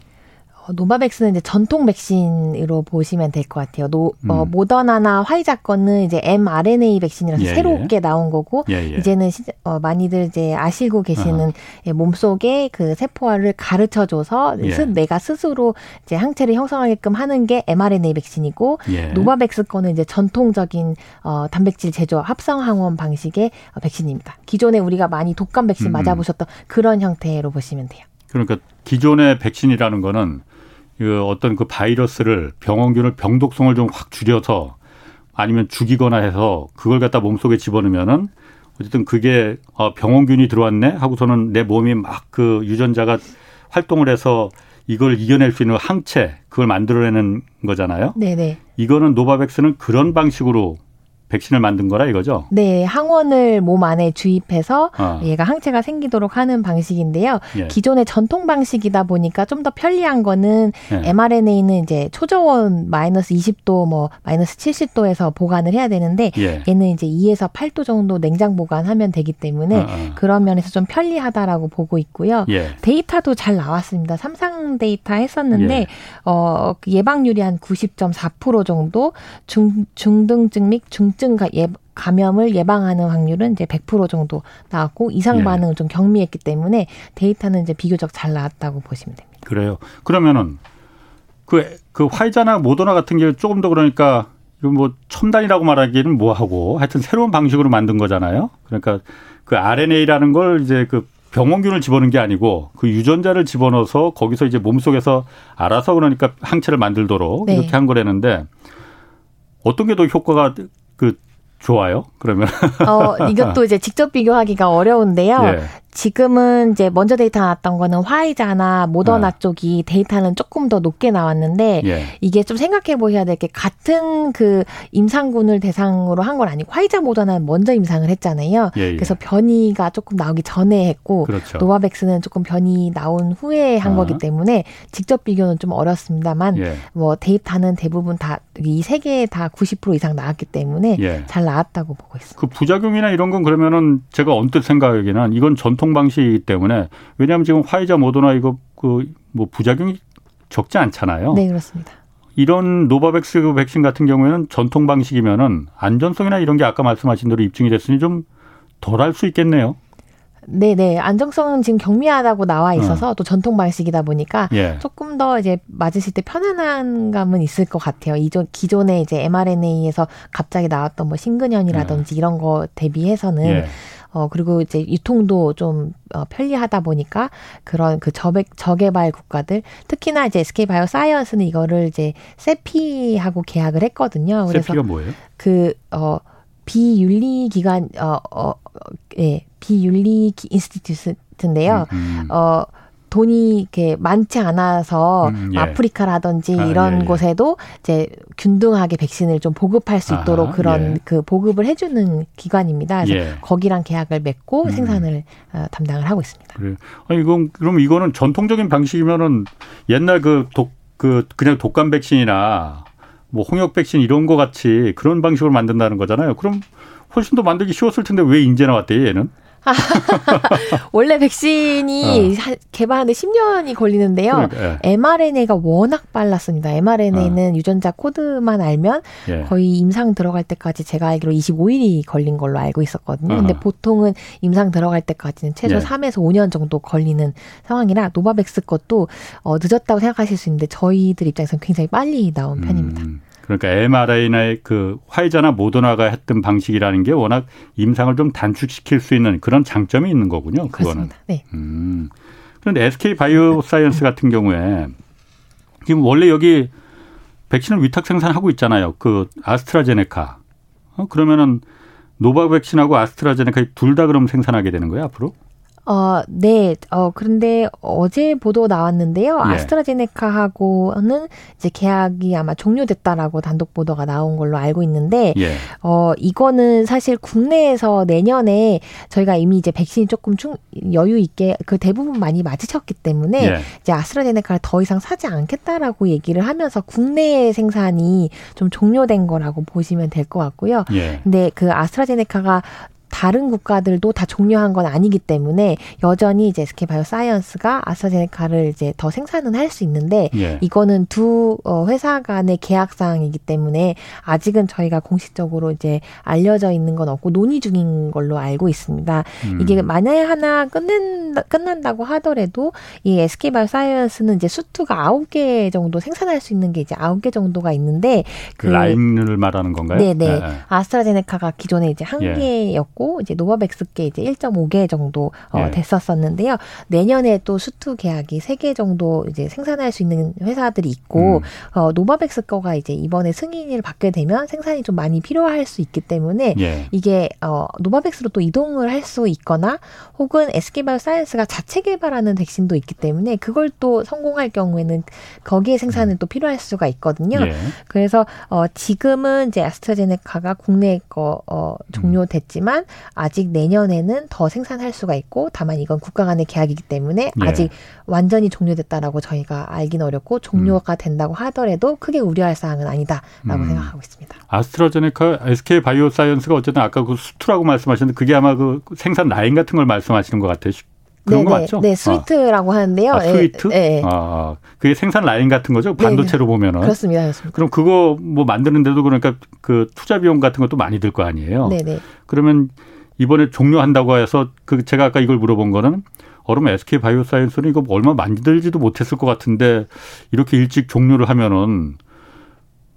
노바백스는 이제 전통 백신으로 보시면 될 것 같아요. 노, 어, 음. 어, 모더나나 화이자 거는 이제 mRNA 백신이라서 예, 새롭게 예. 나온 거고 예, 예. 이제는 시, 어, 많이들 이제 아시고 계시는 예, 몸속에 그 세포화를 가르쳐 줘서 예. 내가 스스로 이제 항체를 형성하게끔 하는 게 mRNA 백신이고 노바백스 거는 이제 전통적인 어, 단백질 제조 합성 항원 방식의 어, 백신입니다. 기존에 우리가 많이 독감 백신 음. 맞아보셨던 그런 형태로 보시면 돼요. 그러니까 기존의 백신이라는 거는 그 어떤 그 바이러스를 병원균을 병독성을 좀 확 줄여서 아니면 죽이거나 해서 그걸 갖다 몸속에 집어넣으면은 어쨌든 그게 어 병원균이 들어왔네 하고서는 내 몸이 막 그 유전자가 활동을 해서 이걸 이겨낼 수 있는 항체 그걸 만들어내는 거잖아요. 네네. 이거는 노바백스는 그런 방식으로 백신을 만든 거라 이거죠? 네, 항원을 몸 안에 주입해서 어. 얘가 항체가 생기도록 하는 방식인데요. 예. 기존의 전통 방식이다 보니까 좀 더 편리한 거는 예. mRNA는 이제 초저온 마이너스 20도 뭐 마이너스 70도에서 보관을 해야 되는데 예. 얘는 이제 2에서 8도 정도 냉장 보관하면 되기 때문에 어, 어. 그런 면에서 좀 편리하다라고 보고 있고요. 예. 데이터도 잘 나왔습니다. 삼상 데이터 했었는데 예. 어, 그 예방률이 한 90.4% 정도 중 중등증 및중 우증 예, 감염을 예방하는 확률은 이제 100% 정도 나왔고 이상 예. 반응은 예. 좀 경미했기 때문에 데이터는 이제 비교적 잘 나왔다고 보시면 됩니다. 그래요. 그러면은 그, 그 화이자나 모더나 같은 게 조금 더 그러니까 이건 뭐 첨단이라고 말하기는 뭐하고 하여튼 새로운 방식으로 만든 거잖아요. 그러니까 그 RNA라는 걸 이제 그 병원균을 집어넣은 게 아니고 그 유전자를 집어넣어서 거기서 이제 몸속에서 알아서 그러니까 항체를 만들도록 네. 이렇게 한 거라는데 어떤 게 더 효과가 그 좋아요? 그러면 어 (laughs) 이것도 이제 직접 비교하기가 어려운데요. 예. 지금은 이제 먼저 데이터 나왔던 거는 화이자나 모더나 네. 쪽이 데이터는 조금 더 높게 나왔는데 예. 이게 좀 생각해 보셔야 될 게 같은 그 임상군을 대상으로 한 건 아니고 화이자 모더나는 먼저 임상을 했잖아요. 예, 예. 그래서 변이가 조금 나오기 전에 했고 그렇죠. 노바백스는 조금 변이 나온 후에 한 아. 거기 때문에 직접 비교는 좀 어렵습니다만 예. 뭐 데이터는 대부분 다 이 세 개 다 90% 이상 나왔기 때문에 예. 잘 나왔다고 보고 있습니다. 그 부작용이나 이런 건 그러면은 제가 언뜻 생각하기는 이건 전통 방식이기 때문에 왜냐하면 지금 화이자 모더나 이거 그 뭐 부작용이 적지 않잖아요. 네, 그렇습니다. 이런 노바백스 백신 같은 경우에는 전통 방식이면은 안전성이나 이런 게 아까 말씀하신 대로 입증이 됐으니 좀 덜 할 수 있겠네요. 네네. 안정성은 지금 경미하다고 나와 있어서 어. 또 전통 방식이다 보니까 예. 조금 더 이제 맞으실 때 편안한 감은 있을 것 같아요. 이전, 기존에 이제 mRNA에서 갑자기 나왔던 뭐 신근현이라든지 예. 이런 거 대비해서는 예. 어, 그리고 이제 유통도 좀 어, 편리하다 보니까 그런 그 저백, 저개발 국가들, 특히나 이제 SK 바이오 사이언스는 이거를 이제 세피하고 계약을 했거든요. 그래서 세피가 뭐예요? 그, 어, 비윤리 기관, 어, 어, 예, 비윤리 인스티튜트인데요. 음, 음. 어, 돈이 이렇게 많지 않아서 음, 예. 아프리카라든지 아, 이런 예, 예. 곳에도 이제 균등하게 백신을 좀 보급할 수 있도록 아하, 그런 예. 그 보급을 해주는 기관입니다. 그래서 예. 거기랑 계약을 맺고 음. 생산을 어, 담당을 하고 있습니다. 그래. 아 이건 그럼 이거는 전통적인 방식이면은 옛날 그 독그 그냥 독감 백신이나 뭐 홍역 백신 이런 거 같이 그런 방식으로 만든다는 거잖아요. 그럼 훨씬 더 만들기 쉬웠을 텐데 왜 인제 나왔대요, 얘는? (laughs) 원래 백신이 어. 개발하는데 10년이 걸리는데요. 그러니까, 예. mRNA가 워낙 빨랐습니다. mRNA는 어. 유전자 코드만 알면 예. 거의 임상 들어갈 때까지 제가 알기로 25일이 걸린 걸로 알고 있었거든요. 근데 어. 보통은 임상 들어갈 때까지는 최소 예. 3에서 5년 정도 걸리는 상황이라 노바백스 것도 어, 늦었다고 생각하실 수 있는데 저희들 입장에서는 굉장히 빨리 나온 편입니다. 음. 그러니까 mRNA 그 화이자나 모더나가 했던 방식이라는 게 워낙 임상을 좀 단축시킬 수 있는 그런 장점이 있는 거군요. 그거는. 네. 음. 그런데 SK 바이오사이언스 같은 경우에 지금 원래 여기 백신을 위탁 생산하고 있잖아요. 그 아스트라제네카. 어, 그러면은 노바백신하고 아스트라제네카 둘 다 그럼 생산하게 되는 거예요, 앞으로? 어, 네. 어, 그런데 어제 보도 나왔는데요. 예. 아스트라제네카하고는 이제 계약이 아마 종료됐다라고 단독 보도가 나온 걸로 알고 있는데, 예. 어, 이거는 사실 국내에서 내년에 저희가 이미 이제 백신이 조금 충, 여유 있게 그 대부분 많이 맞으셨기 때문에 예. 이제 아스트라제네카를 더 이상 사지 않겠다라고 얘기를 하면서 국내 생산이 좀 종료된 거라고 보시면 될 것 같고요. 예. 근데 그 아스트라제네카가 다른 국가들도 다 종료한 건 아니기 때문에 여전히 이제 SK 바이오사이언스가 아스트라제네카를 이제 더 생산은 할 수 있는데 예. 이거는 두 어, 회사 간의 계약 사항이기 때문에 아직은 저희가 공식적으로 이제 알려져 있는 건 없고 논의 중인 걸로 알고 있습니다. 음. 이게 만약에 하나 끝낸 끝난다고 하더라도 이 SK 바이오사이언스는 이제 수트가 아홉 개 정도 생산할 수 있는 게 이제 아홉 개 정도가 있는데 그, 그 라인을 말하는 건가요? 네네. 네. 아스트라제네카가 기존에 이제 한 예. 개였고 있고 이제 노바백스께 이제 1.5개 정도 어, 네. 됐었었는데요. 내년에 또 suite 계약이 3개 정도 이제 생산할 수 있는 회사들이 있고 음. 어, 노바백스 거가 이제 이번에 승인을 받게 되면 생산이 좀 많이 필요할 수 있기 때문에 예. 이게 어, 노바백스로 또 이동을 할 수 있거나 혹은 SK바이오사이언스가 자체 개발하는 백신도 있기 때문에 그걸 또 성공할 경우에는 거기에 생산은 음. 또 필요할 수가 있거든요. 예. 그래서 어, 지금은 이제 아스트라제네카가 국내 거 어, 종료됐지만 아직 내년에는 더 생산할 수가 있고 다만 이건 국가 간의 계약이기 때문에 예. 아직 완전히 종료됐다라고 저희가 알기는 어렵고 종료가 음. 된다고 하더라도 크게 우려할 사항은 아니다라고 음. 생각하고 있습니다. 아스트라제네카, SK 바이오사이언스가 어쨌든 아까 그 수투라고 말씀하셨는데 그게 아마 그 생산 라인 같은 걸 말씀하시는 것 같아요. 그런 네네. 거 맞죠? 네, suite라고 아. 하는데요. 아, suite? 네. 아, 그게 생산 라인 같은 거죠? 반도체로 네네. 보면은. 그렇습니다. 그렇습니다. 그럼 그거 뭐 만드는데도 그러니까 그 투자 비용 같은 것도 많이 들 거 아니에요? 네네. 그러면 이번에 종료한다고 해서 그 제가 아까 이걸 물어본 거는 얼음 SK 바이오사이언스는 이거 얼마 만들지도 못했을 것 같은데 이렇게 일찍 종료를 하면은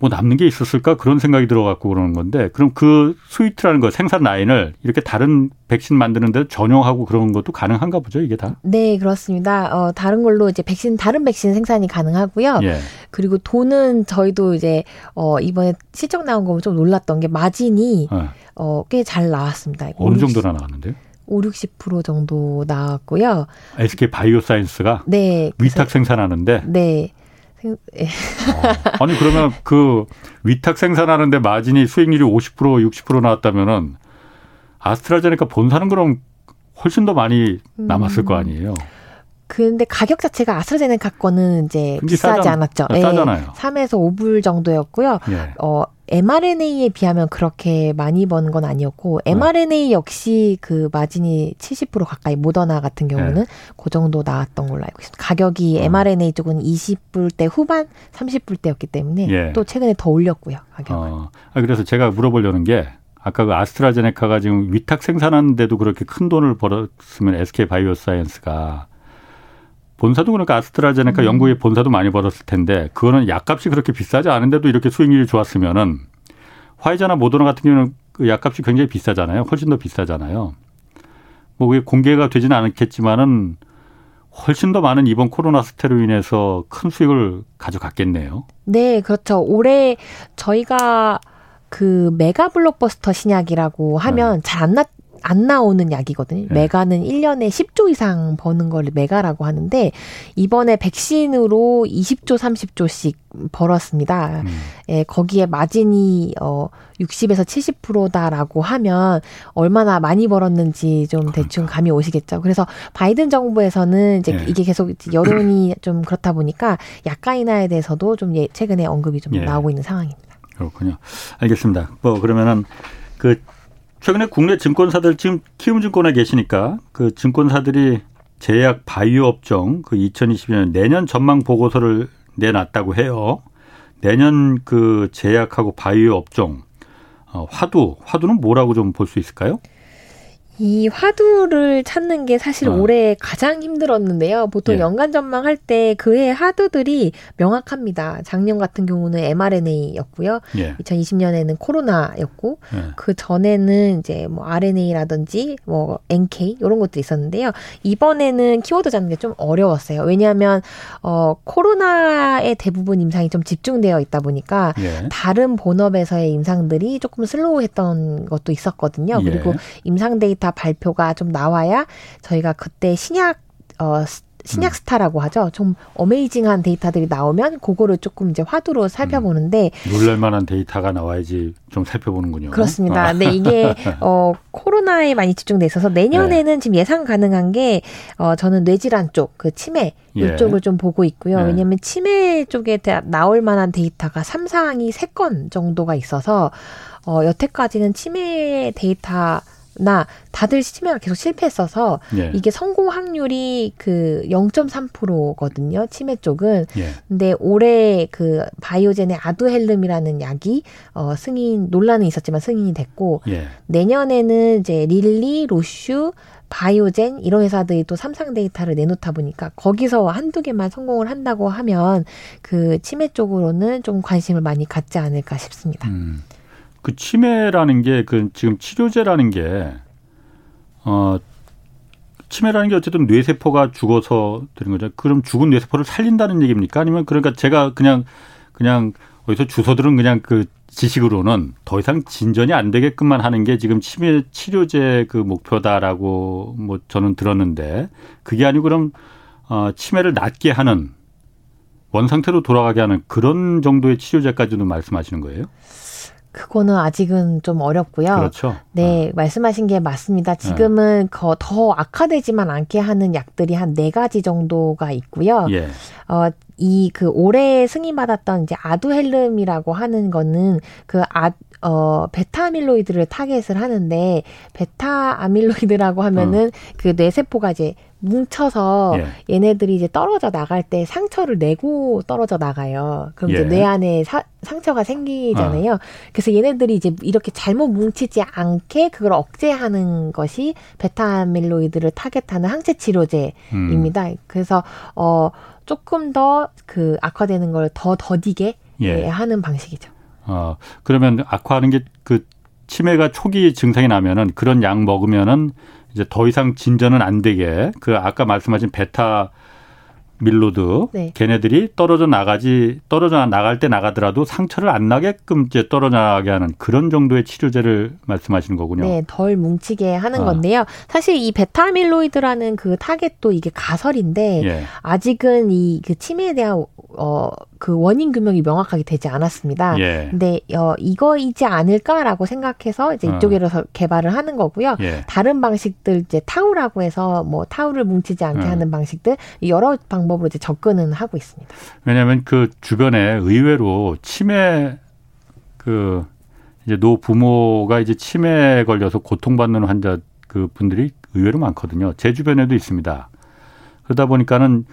뭐 남는 게 있었을까 그런 생각이 들어갖고 그러는 건데 그럼 그 suite라는 거 생산 라인을 이렇게 다른 백신 만드는 데 전용하고 그런 것도 가능한가 보죠 이게 다? 네 그렇습니다. 어, 다른 걸로 이제 백신 다른 백신 생산이 가능하고요. 예. 그리고 돈은 저희도 이제 어, 이번에 실적 나온 거 좀 놀랐던 게 마진이 예. 어, 꽤 잘 나왔습니다. 어느 정도나 나왔는데요? 5, 60% 정도 나왔고요. SK 바이오사이언스가 네, 위탁 생산하는데 네. 예. 어. 아니 그러면 그 위탁 생산하는데 마진이 수익률이 50% 60% 나왔다면은 아스트라제네카 본사는 그럼 훨씬 더 많이 남았을 음. 거 아니에요. 근데 가격 자체가 아스트라제네카 거는 이제 비싸지 싸잖, 않았죠. 네, 싸잖아요. 3에서 5불 정도였고요. 예. 어, mRNA에 비하면 그렇게 많이 버는 건 아니었고 mRNA 역시 그 마진이 70% 가까이 모더나 같은 경우는 네. 그 정도 나왔던 걸로 알고 있습니다. 가격이 어. mRNA 쪽은 20불대 후반, 30불대였기 때문에 예. 또 최근에 더 올렸고요. 가격을. 어. 아, 그래서 제가 물어보려는 게 아까 그 아스트라제네카가 지금 위탁 생산하는데도 그렇게 큰 돈을 벌었으면 SK 바이오사이언스가 본사도 그러니까 아스트라제네카 음. 연구의 본사도 많이 벌었을 텐데 그거는 약값이 그렇게 비싸지 않은데도 이렇게 수익률이 좋았으면은 화이자나 모더나 같은 경우는 그 약값이 굉장히 비싸잖아요. 훨씬 더 비싸잖아요. 뭐 그게 공개가 되지는 않겠지만은 훨씬 더 많은 이번 코로나 스테로 인해서 큰 수익을 가져갔겠네요. 네, 그렇죠. 올해 저희가 그 메가 블록버스터 신약이라고 하면 네. 잘안 안 나오는 약이거든요. 네. 메가는 1년에 10조 이상 버는 걸 메가라고 하는데 이번에 백신으로 20조 30조씩 벌었습니다. 음. 예, 거기에 마진이 어 60에서 70%다라고 하면 얼마나 많이 벌었는지 좀 그러니까. 대충 감이 오시겠죠. 그래서 바이든 정부에서는 이제 예. 이게 계속 여론이 좀 그렇다 보니까 약가 인하에 대해서도 좀 예, 최근에 언급이 좀 예. 나오고 있는 상황입니다. 그렇군요. 알겠습니다. 뭐 그러면은 그 최근에 국내 증권사들 지금 키움증권에 계시니까 그 증권사들이 제약 바이오 업종 그 2022년 내년 전망 보고서를 내놨다고 해요. 내년 그 제약하고 바이오 업종 어, 화두 화두는 뭐라고 좀 볼 수 있을까요? 이 화두를 찾는 게 사실 어. 올해 가장 힘들었는데요. 보통 예. 연간 전망할 때 그해 화두들이 명확합니다. 작년 같은 경우는 mRNA였고요. 예. 2020년에는 코로나였고 예. 그 전에는 이제 뭐 RNA라든지 뭐 NK 이런 것도 있었는데요. 이번에는 키워드 잡는 게 좀 어려웠어요. 왜냐하면 어 코로나의 대부분 임상이 좀 집중되어 있다 보니까 예. 다른 본업에서의 임상들이 조금 슬로우했던 것도 있었거든요. 예. 그리고 임상 데이터 발표가 좀 나와야 저희가 그때 신약 어 신약 음. 스타라고 하죠. 좀 amazing한 데이터들이 나오면 그거를 조금 이제 화두로 살펴보는데 음. 놀랄만한 데이터가 나와야지 좀 살펴보는군요. 그렇습니다. 아. 근데 이게 (laughs) 어 코로나에 많이 집중돼 있어서 내년에는 네. 지금 예상 가능한 게 어 저는 뇌질환 쪽 그 치매 예. 이쪽을 좀 보고 있고요. 네. 왜냐하면 치매 쪽에 나올 만한 데이터가 삼상이3건 정도가 있어서 어 여태까지는 치매 데이터 나 다들 치매가 계속 실패했어서 예. 이게 성공 확률이 그 0.3%거든요. 치매 쪽은. 예. 근데 올해 그 바이오젠의 아두헬름이라는 약이 어 승인 논란은 있었지만 승인이 됐고 예. 내년에는 이제 릴리, 로슈, 바이오젠 이런 회사들이 또 삼상 데이터를 내놓다 보니까 거기서 한두 개만 성공을 한다고 하면 그 치매 쪽으로는 좀 관심을 많이 갖지 않을까 싶습니다. 음. 그 치매라는 게 그 지금 치료제라는 게 어, 치매라는 게 어쨌든 뇌세포가 죽어서 되는 거죠. 그럼 죽은 뇌세포를 살린다는 얘기입니까? 아니면 그러니까 제가 그냥 그냥 어디서 주소들은 그냥 그 지식으로는 더 이상 진전이 안 되게끔만 하는 게 지금 치매 치료제 그 목표다라고 뭐 저는 들었는데 그게 아니고 그럼 어 치매를 낫게 하는 원 상태로 돌아가게 하는 그런 정도의 치료제까지도 말씀하시는 거예요? 그거는 아직은 좀 어렵고요. 그렇죠. 네, 어. 말씀하신 게 맞습니다. 지금은 어. 더 악화되지만 않게 하는 약들이 한 네 가지 정도가 있고요. 예. 어, 이 그 올해 승인받았던 이제 아두헬름이라고 하는 거는 그 아, 어, 베타 아밀로이드를 타겟을 하는데 베타 아밀로이드라고 하면은 어. 그 뇌세포가 이제 뭉쳐서 예. 얘네들이 이제 떨어져 나갈 때 상처를 내고 떨어져 나가요. 그럼 예. 이제 뇌 안에 사, 상처가 생기잖아요. 어. 그래서 얘네들이 이제 이렇게 잘못 뭉치지 않게 그걸 억제하는 것이 베타밀로이드를 타겟하는 항체 치료제입니다. 음. 그래서 어 조금 더 그 악화되는 걸 더 더디게 예. 하는 방식이죠. 어 그러면 악화하는 게 그 치매가 초기 증상이 나면은 그런 약 먹으면은 이제 더 이상 진전은 안 되게 그 아까 말씀하신 베타 아밀로이드 네. 걔네들이 떨어져 나가지 떨어져 나갈 때 나가더라도 상처를 안 나게끔 이제 떨어져 나가게 하는 그런 정도의 치료제를 말씀하시는 거군요. 네, 덜 뭉치게 하는 아. 건데요. 사실 이 베타 아밀로이드라는 그 타겟도 이게 가설인데 예. 아직은 이 그 치매에 대한 어, 그 원인 규명이 명확하게 되지 않았습니다. 예. 근데 어, 이거이지 않을까라고 생각해서 이제 어. 이쪽에서 어. 개발을 하는 거고요. 예. 다른 방식들 이제 타우라고 해서 뭐 타우를 뭉치지 않게 어. 하는 방식들 여러 방법 으로 이제 접근은 하고 있습니다. 왜냐하면 그 주변에 의외로 치매 그 이제 노 부모가 이제 치매에 걸려서 고통받는 환자 그 분들이 의외로 많거든요. 제 주변에도 있습니다. 그러다 보니까는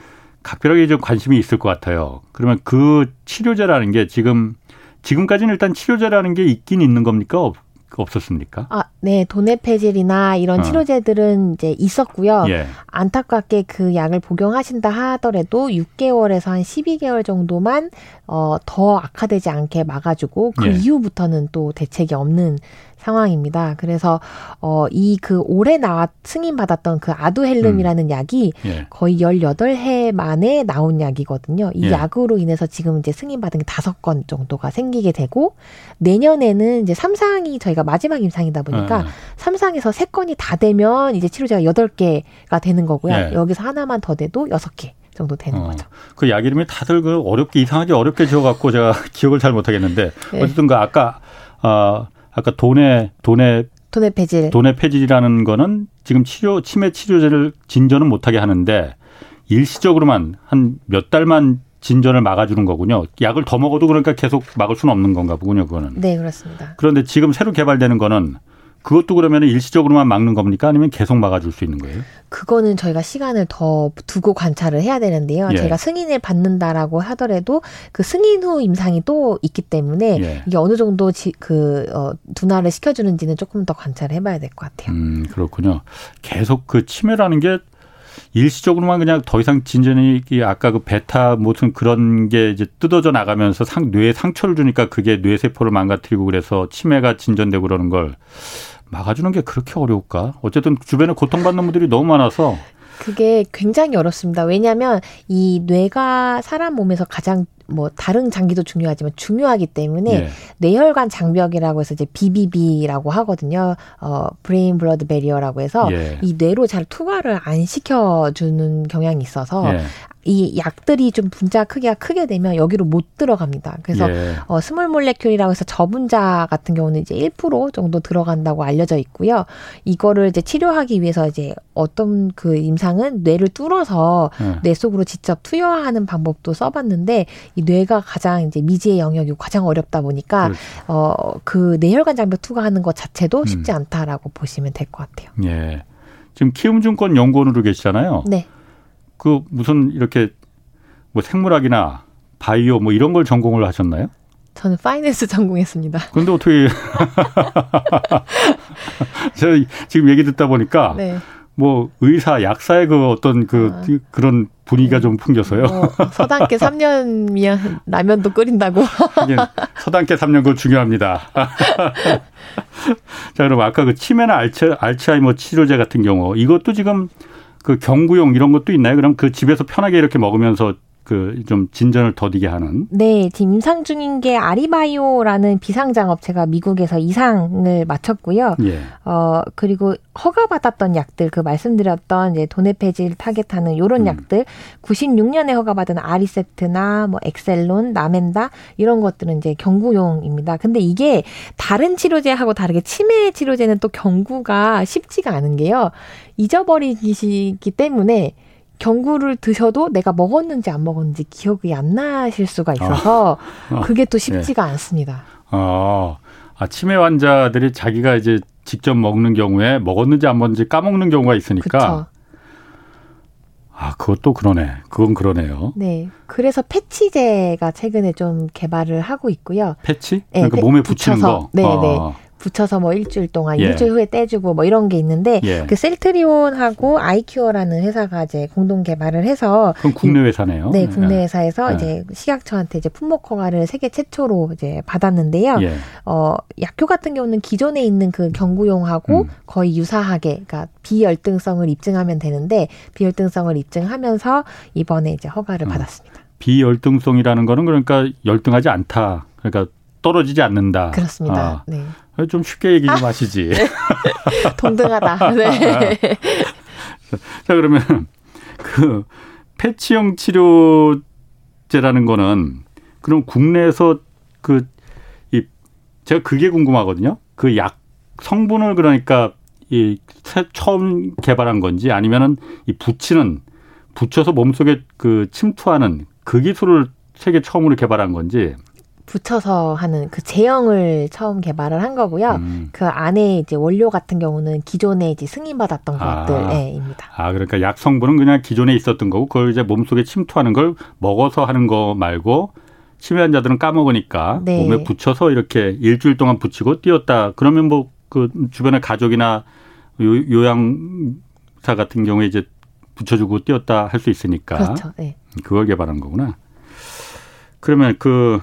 각별하게 좀 관심이 있을 것 같아요. 그러면 그 치료제라는 게 지금 지금까지는 일단 치료제라는 게 있긴 있는 겁니까? 없, 없었습니까? 아, 네. 도네페질이나 이런 어. 치료제들은 이제 있었고요. 예. 안타깝게 그 약을 복용하신다 하더라도 6개월에서 한 12개월 정도만 어, 더 악화되지 않게 막아주고 그 예. 이후부터는 또 대책이 없는 상황입니다. 그래서 어 이 그 올해 나왔 승인 받았던 그 아두헬름이라는 음. 약이 예. 거의 18해 만에 나온 약이거든요. 이 예. 약으로 인해서 지금 이제 승인 받은 게 다섯 건 정도가 생기게 되고 내년에는 이제 삼상이 저희가 마지막 임상이다 보니까 예. 삼상에서 세 건이 다 되면 이제 치료제가 여덟 개가 되는 거고요. 예. 여기서 하나만 더 돼도 여섯 개 정도 되는 어, 거죠. 그 약 이름이 다들 그 어렵게 이상하게 어렵게 지어갖고 제가 (laughs) 기억을 잘 못하겠는데 네. 어쨌든 그 아까 어, 아까 돈의 돈의 돈의 폐질 돈의 폐질이라는 거는 지금 치료 치매 치료제를 진전은 못하게 하는데 일시적으로만 한 몇 달만 진전을 막아주는 거군요. 약을 더 먹어도 그러니까 계속 막을 수는 없는 건가 보군요. 그거는. 네 그렇습니다. 그런데 지금 새로 개발되는 거는 그것도 그러면 일시적으로만 막는 겁니까? 아니면 계속 막아줄 수 있는 거예요? 그거는 저희가 시간을 더 두고 관찰을 해야 되는데요. 예. 제가 승인을 받는다라고 하더라도 그 승인 후 임상이 또 있기 때문에 예. 이게 어느 정도 지, 그 어, 둔화를 시켜주는지는 조금 더 관찰을 해봐야 될 것 같아요. 음 그렇군요. 계속 그 치매라는 게 일시적으로만 그냥 더 이상 진전이 아까 그 베타 무슨 그런 게 이제 뜯어져 나가면서 상, 뇌에 상처를 주니까 그게 뇌 세포를 망가뜨리고 그래서 치매가 진전되고 그러는 걸 막아주는 게 그렇게 어려울까? 어쨌든 주변에 고통받는 분들이 너무 많아서 그게 굉장히 어렵습니다. 왜냐하면 이 뇌가 사람 몸에서 가장 뭐 다른 장기도 중요하지만 중요하기 때문에 네. 뇌혈관 장벽이라고 해서 이제 BBB라고 하거든요. 어 brain blood barrier라고 해서 예. 이 뇌로 잘 투과를 안 시켜 주는 경향이 있어서 예. 이 약들이 좀 분자 크기가 크게 되면 여기로 못 들어갑니다. 그래서 예. 어, small molecule이라고 해서 저분자 같은 경우는 이제 1% 정도 들어간다고 알려져 있고요. 이거를 이제 치료하기 위해서 이제 어떤 그 임상은 뇌를 뚫어서 예. 뇌 속으로 직접 투여하는 방법도 써봤는데 이 뇌가 가장 이제 미지의 영역이 가장 어렵다 보니까 그렇죠. 어그 뇌혈관 장벽 투과하는 것 자체도 음. 쉽지 음. 않다라고 보시면 될 것 같아요. 예. 지금 키움증권 연구원으로 계시잖아요. 네. 그 무슨 이렇게 뭐 생물학이나 바이오 뭐 이런 걸 전공을 하셨나요? 저는 파이낸스 (laughs) 전공했습니다. 근데 어떻게 (laughs) 제가 지금 얘기 듣다 보니까 네. 뭐 의사, 약사의 그 어떤 그 아. 그런 분위기가 좀 풍겨서요. 뭐 서당계 3년이면 라면도 끓인다고. (laughs) 서당계 3년 그거 중요합니다. 자, 그럼 아까 그 치매나 알츠, 알츠하이머 치료제 같은 경우 이것도 지금 그 경구용 이런 것도 있나요? 그럼 그 집에서 편하게 이렇게 먹으면서 그 좀 진전을 더디게 하는. 네, 지금 임상 중인 게 아리바이오라는 비상장 업체가 미국에서 이상을 마쳤고요. 예. 어 그리고 허가 받았던 약들 그 말씀드렸던 이제 도네페질 타겟하는 요런 음. 약들 96년에 허가받은 아리세트나 뭐 엑셀론, 나멘다 이런 것들은 이제 경구용입니다. 근데 이게 다른 치료제하고 다르게 치매 치료제는 또 경구가 쉽지가 않은 게요. 잊어버리기 때문에 경구를 드셔도 내가 먹었는지 안 먹었는지 기억이 안 나실 수가 있어서 (laughs) 어. 그게 또 쉽지가 네. 않습니다. 어. 아, 치매 환자들이 자기가 이제 직접 먹는 경우에 먹었는지 안 먹었는지 까먹는 경우가 있으니까. 그쵸. 아, 그것도 그러네. 그건 그러네요. 네. 그래서 패치제가 최근에 좀 개발을 하고 있고요. 패치? 네, 그러니까 네, 몸에 붙이는 거. 네, 네. 아. 네. 붙여서 뭐 일주일 동안 예. 일주일 후에 떼주고 뭐 이런 게 있는데 예. 그 셀트리온하고 아이큐어라는 회사가 이제 공동 개발을 해서 그럼 국내 회사네요. 네, 국내 예. 회사에서 예. 이제 식약처한테 이제 품목 허가를 세계 최초로 이제 받았는데요. 예. 어, 약효 같은 경우는 기존에 있는 그 경구용하고 음. 거의 유사하게 그러니까 비열등성을 입증하면 되는데 비열등성을 입증하면서 이번에 이제 허가를 어. 받았습니다. 비열등성이라는 거는 그러니까 열등하지 않다. 그러니까 떨어지지 않는다. 그렇습니다. 아. 네. 좀 쉽게 얘기 좀 아, 하시지. 네. (laughs) 동등하다. 네. (laughs) 자, 그러면 그 패치형 치료제라는 거는 그럼 국내에서 그 이 제가 그게 궁금하거든요. 그 약 성분을 그러니까 이 처음 개발한 건지 아니면은 이 붙이는 붙여서 몸속에 그 침투하는 그 기술을 세계 처음으로 개발한 건지 붙여서 하는 그 제형을 처음 개발을 한 거고요. 음. 그 안에 이제 원료 같은 경우는 기존에 이제 승인받았던 아. 것들입니다. 아, 그러니까 약 성분은 그냥 기존에 있었던 거고 그걸 이제 몸 속에 침투하는 걸 먹어서 하는 거 말고 치매 환자들은 까먹으니까 네. 몸에 붙여서 이렇게 일주일 동안 붙이고 띄었다. 그러면 뭐 그 주변의 가족이나 요, 요양사 같은 경우에 이제 붙여주고 띄었다 할 수 있으니까. 그렇죠. 네. 그걸 개발한 거구나. 그러면 그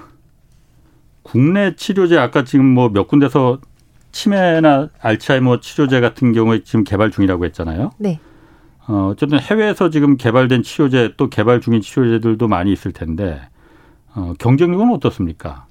국내 치료제 아까 지금 뭐 몇 군데서 치매나 알츠하이머 치료제 같은 경우에 지금 개발 중이라고 했잖아요. 네. 어, 어쨌든 해외에서 지금 개발된 치료제 또 개발 중인 치료제들도 많이 있을 텐데 어, 경쟁력은 어떻습니까?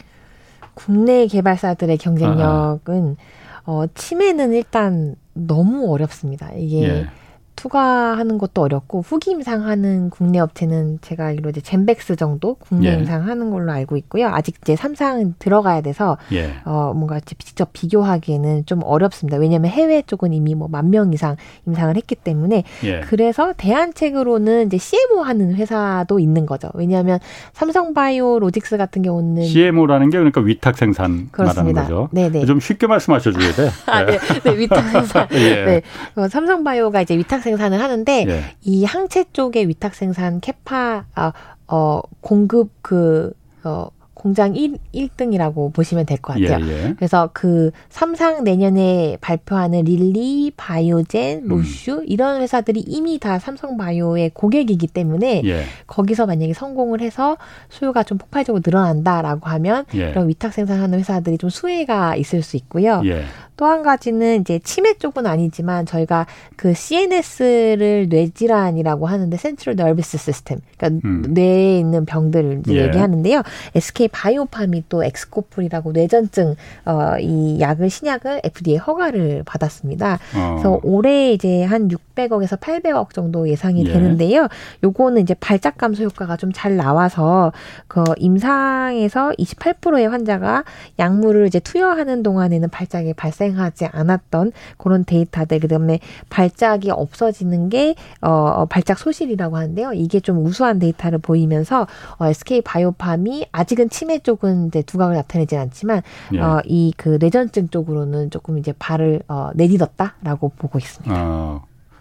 국내 개발사들의 경쟁력은 아, 아. 어, 치매는 일단 너무 어렵습니다. 이게 예. 투과하는 것도 어렵고 후기 임상하는 국내 업체는 제가 알기로 이제 젠백스 정도 국내 예. 임상하는 걸로 알고 있고요. 아직 이제 삼상 들어가야 돼서 예. 어 뭔가 직접 비교하기에는 좀 어렵습니다. 왜냐하면 해외 쪽은 이미 뭐 만 명 이상 임상을 했기 때문에 예. 그래서 대안책으로는 이제 CMO 하는 회사도 있는 거죠. 왜냐하면 삼성바이오 로직스 같은 경우는 CMO라는 게 그러니까 위탁 생산 그렇습니다. 말하는 거죠. 네네. 좀 쉽게 말씀하셔 줘야 돼. (laughs) 아, 네. 네, 위탁 생산. (laughs) 예. 네. 어, 삼성바이오가 이제 위탁 생산을 하는데 예. 이 항체 쪽의 위탁 생산 캐파 어, 어 공급 그 어, 공장 1, 1등이라고 보시면 될 것 같아요. 예, 예. 그래서 그 삼상 내년에 발표하는 릴리, 바이오젠, 음. 로슈 음. 이런 회사들이 이미 다 삼성 바이오의 고객이기 때문에 예. 거기서 만약에 성공을 해서 수요가 좀 폭발적으로 늘어난다라고 하면 예. 그런 위탁 생산하는 회사들이 좀 수혜가 있을 수 있고요. 예. 또한 가지는 이제 치매 쪽은 아니지만 저희가 그 CNS를 뇌질환이라고 하는데 센트럴 너비스 시스템, 그러니까 음. 뇌에 있는 병들을 예. 얘기하는데요. SK 바이오팜이 또 엑스코풀이라고 뇌전증 어, 이 약을 신약을 FDA 허가를 받았습니다. 어. 그래서 올해 이제 한 600억에서 800억 정도 예상이 예. 되는데요. 요거는 이제 발작 감소 효과가 좀 잘 나와서 그 임상에서 28%의 환자가 약물을 이제 투여하는 동안에는 발작이 발생 발생하지 않았던 그런 데이터들 그다음에 발작이 없어지는 게 어, 발작 소실이라고 하는데요. 이게 좀 우수한 데이터를 보이면서 어, SK 바이오팜이 아직은 치매 쪽은 이제 두각을 나타내지 않지만 예. 어, 이 그 뇌전증 쪽으로는 조금 이제 발을 어, 내딛었다라고 보고 있습니다. 아,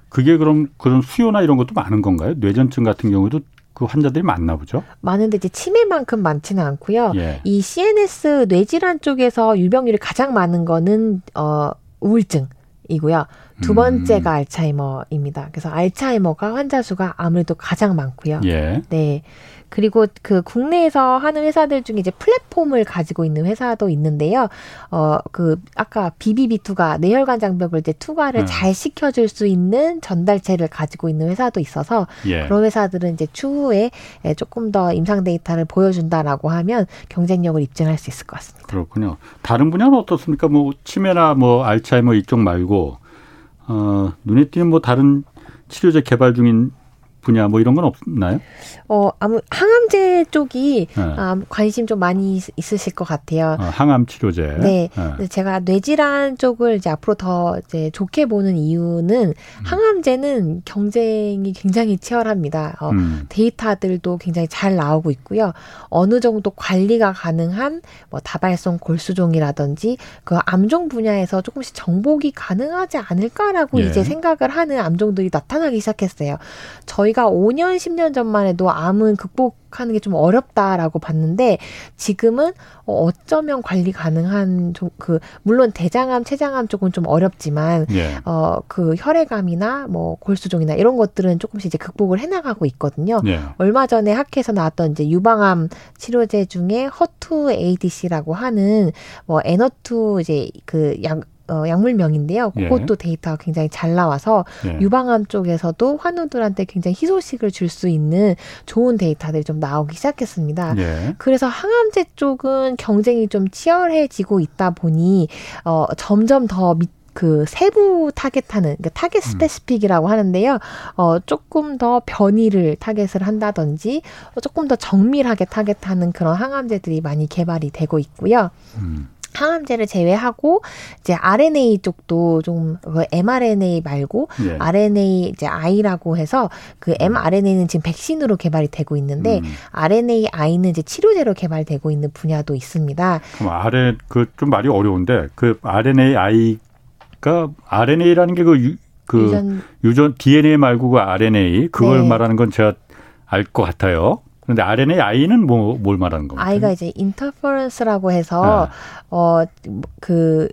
그게 그럼 그런 수요나 이런 것도 많은 건가요? 뇌전증 같은 경우도 그 환자들이 많나 보죠? 많은데 이제 치매만큼 많지는 않고요. 예. 이 CNS 뇌질환 쪽에서 유병률이 가장 많은 거는 어 우울증 이고요. 두 음. 번째가 음. 알츠하이머입니다. 그래서 알츠하이머가 환자 수가 아무래도 가장 많고요. 예. 네. 그리고 그 국내에서 하는 회사들 중에 이제 플랫폼을 가지고 있는 회사도 있는데요. 어, 그 아까 BBB2가 뇌혈관 장벽을 이제 투과를 음. 잘 시켜줄 수 있는 전달체를 가지고 있는 회사도 있어서 예. 그런 회사들은 이제 추후에 조금 더 임상 데이터를 보여준다라고 하면 경쟁력을 입증할 수 있을 것 같습니다. 그렇군요. 다른 분야는 어떻습니까? 뭐 치매나 뭐 알츠하이머 이쪽 말고 어, 눈에 띄는 뭐 다른 치료제 개발 중인 분야 뭐 이런 건 없나요? 어, 아무 항암제 쪽이 네. 아, 관심 좀 많이 있 으실 것 같아요. 어, 항암 치료제. 네. 네. 제가 뇌질환 쪽을 이제 앞으로 더 이제 좋게 보는 이유는 음. 항암제는 경쟁이 굉장히 치열합니다. 어, 음. 데이터들도 굉장히 잘 나오고 있고요. 어느 정도 관리가 가능한 뭐 다발성 골수종이라든지 그 암종 분야에서 조금씩 정복이 가능하지 않을까라고 예. 이제 생각을 하는 암종들이 나타나기 시작했어요. 저희 저희가 5년, 10년 전만 해도 암은 극복하는 게 좀 어렵다라고 봤는데 지금은 어, 어쩌면 관리 가능한 좀 그 물론 대장암, 췌장암 쪽은 좀 어렵지만 예. 어그 혈액암이나 뭐 골수종이나 이런 것들은 조금씩 이제 극복을 해 나가고 있거든요. 예. 얼마 전에 학회에서 나왔던 이제 유방암 치료제 중에 허투 ADC라고 하는 뭐 에너투 이제 그약 어, 약물명인데요. 예. 그것도 예. 데이터가 굉장히 잘 나와서 예. 유방암 쪽에서도 환우들한테 굉장히 희소식을 줄 수 있는 좋은 데이터들이 좀 나오기 시작했습니다. 예. 그래서 항암제 쪽은 경쟁이 좀 치열해지고 있다 보니 어, 점점 더 밑, 그 세부 타겟하는 그러니까 타겟 음. specific이라고 하는데요. 어 조금 더 변이를 타겟을 한다든지 어, 조금 더 정밀하게 타겟하는 그런 항암제들이 많이 개발이 되고 있고요. 음. 항암제를 제외하고 이제 RNA 쪽도 좀그 mRNA 말고 예. RNA 이제 I라고 해서 그 음. mRNA는 지금 백신으로 개발이 되고 있는데 음. RNA I는 이제 치료제로 개발되고 있는 분야도 있습니다. 그럼 RN 그좀 말이 어려운데 그 RNA I가 RNA라는 게그 그 유전, 유전 DNA 말고 그 RNA 그걸 네. 말하는 건 제가 알 것 같아요. 그런데 RNA I는 뭐, 뭘 말하는 겁니까? I가 이제 인터퍼런스라고 해서, 네. 어, 그,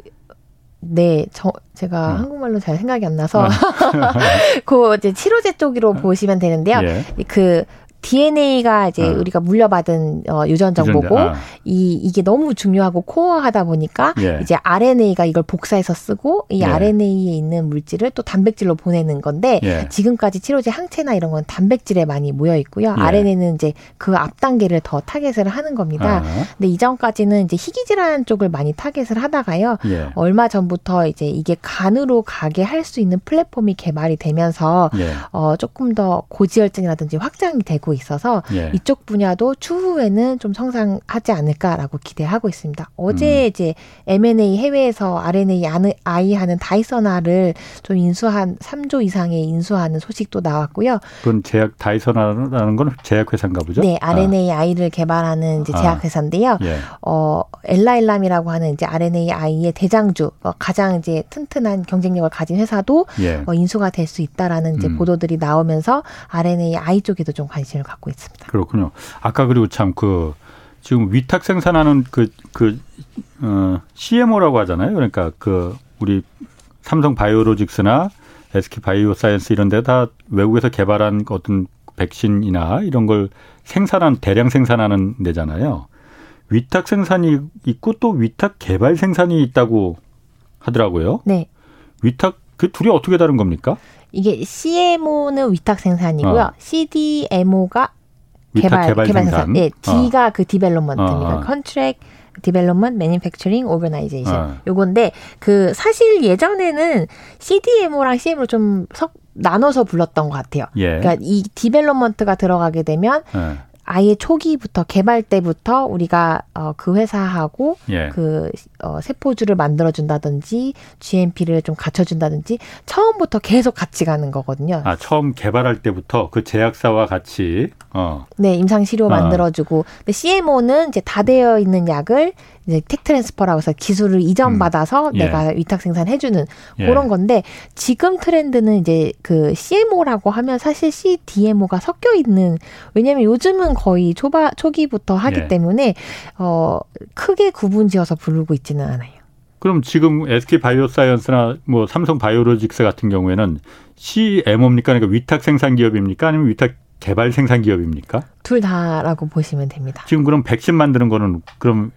네, 저, 제가 어. 한국말로 잘 생각이 안 나서, 어. (laughs) 그 이제 치료제 쪽으로 어. 보시면 되는데요. (laughs) 예. 그, DNA가 이제 어. 우리가 물려받은 어, 유전 정보고 아. 이 이게 너무 중요하고 core하다 보니까 예. 이제 RNA가 이걸 복사해서 쓰고 이 예. RNA에 있는 물질을 또 단백질로 보내는 건데 예. 지금까지 치료제 항체나 이런 건 단백질에 많이 모여 있고요. 예. RNA는 이제 그 앞 단계를 더 타겟을 하는 겁니다. 아. 근데 이전까지는 이제 희귀 질환 쪽을 많이 타겟을 하다가요. 예. 얼마 전부터 이제 이게 간으로 가게 할 수 있는 플랫폼이 개발이 되면서 예. 어 조금 더 고지혈증이라든지 확장이 되고 있어서 예. 이쪽 분야도 추후에는 좀 성장하지 않을까라고 기대하고 있습니다. 어제 음. 이제 M&A 해외에서 RNA 아이 하는 다이서나를 좀 인수한 3조 이상의 인수하는 소식도 나왔고요. 그건 제약 다이서나라는 건 제약 회사인가 보죠? 네, 아. 이를 개발하는 이제 아. 제약 회사인데요. 예. 어, 엘라일람이라고 하는 이제 RNA 아이의 대장주, 어, 가장 이제 튼튼한 경쟁력을 가진 회사도 예. 어, 인수가 될 수 있다라는 이제 음. 보도들이 나오면서 RNA 아이 쪽에도 좀 관심을 갖고 있습니다. 그렇군요. 아까 그리고 참 그 지금 위탁 생산하는 그, 그, 어, CMO라고 하잖아요. 그러니까 그 우리 삼성 바이오로직스나 SK 바이오사이언스 이런 데 다 외국에서 개발한 어떤 백신이나 이런 걸 생산한 대량 생산하는 데잖아요. 위탁 생산이 있고 또 위탁 개발 생산이 있다고 하더라고요. 네. 위탁 그 둘이 어떻게 다른 겁니까? 이게 CMO는 위탁 생산이고요. 어. CDMO가 개발, 개발, 개발 생산. 예, D가 어. 그 development입니다. Contract Development Manufacturing Organization 요건데 그 사실 예전에는 CDMO랑 CMO 좀 석, 나눠서 불렀던 것 같아요. 예. 그러니까 이 development가 들어가게 되면 예. 아예 초기부터 개발 때부터 우리가 어, 그 회사하고 예. 그 어, 세포주를 만들어 준다든지 GMP를 좀 갖춰 준다든지 처음부터 계속 같이 가는 거거든요. 아 처음 개발할 때부터 그 제약사와 같이 어. 네 임상 시료 어. 만들어 주고 근데 CMO는 이제 다 되어 있는 약을 이제 tech transfer라고 해서 기술을 이전받아서 음. 예. 내가 위탁 생산해주는 예. 그런 건데 지금 트렌드는 이제 그 CMO라고 하면 사실 CDMO가 섞여 있는 왜냐하면 요즘은 거의 초바 초기부터 하기 예. 때문에 어 크게 구분지어서 부르고 있지는 않아요. 그럼 지금 SK 바이오사이언스나 뭐 삼성 바이오로직스 같은 경우에는 CMO입니까? 그러니까 위탁 생산 기업입니까? 아니면 위탁 개발 생산 기업입니까? 둘 다라고 보시면 됩니다. 지금 그럼 백신 만드는 거는 그럼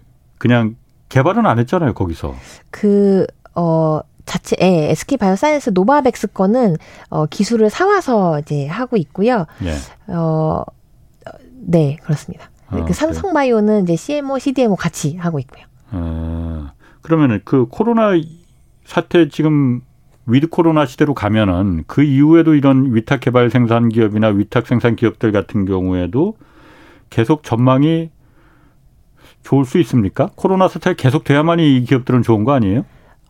그냥 개발은 안 했잖아요, 거기서. 그, 어, 자체, 예, SK 바이오사이언스 노바백스 거는, 어, 기술을 사 와서 이제 하고 있고요. 예. 어, 네, 그렇습니다. 아, 그 삼성 바이오는 이제 CMO, CDMO 같이 하고 있고요. 아, 그러면은 그 코로나 사태 지금 with 코로나 시대로 가면은 그 이후에도 이런 위탁 개발 생산 기업이나 위탁 생산 기업들 같은 경우에도 계속 전망이 좋을 수 있습니까? 코로나 사태 계속 돼야만이 이 기업들은 좋은 거 아니에요?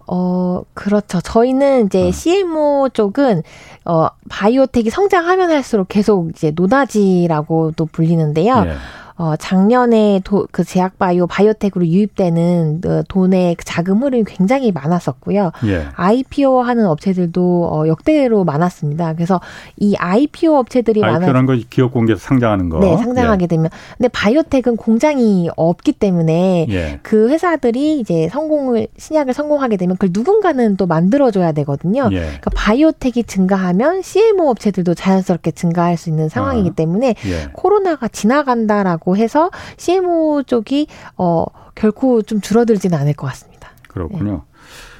어, 그렇죠. 저희는 이제 어. CMO 쪽은, 어, biotech이 성장하면 할수록 계속 이제 노다지라고도 불리는데요. 예. 어, 작년에 도, 그 제약바이오 바이오텍으로 유입되는 그 돈의 그 자금 흐름이 굉장히 많았었고요. 예. IPO 하는 업체들도 어, 역대로 많았습니다. 그래서 이 IPO 업체들이 IPO란 거 기업 공개에서 상장하는 거. 네, 상장하게 예. 되면. 근데 바이오텍은 공장이 없기 때문에 예. 그 회사들이 이제 성공을 신약을 성공하게 되면 그걸 누군가는 또 만들어 줘야 되거든요. 예. 그러니까 바이오텍이 증가하면 CMO 업체들도 자연스럽게 증가할 수 있는 상황이기 아. 때문에 예. 코로나가 지나간다라고. 있다고 해서 CMO 쪽이 어 결코 좀 줄어들지는 않을 것 같습니다. 그렇군요. 네.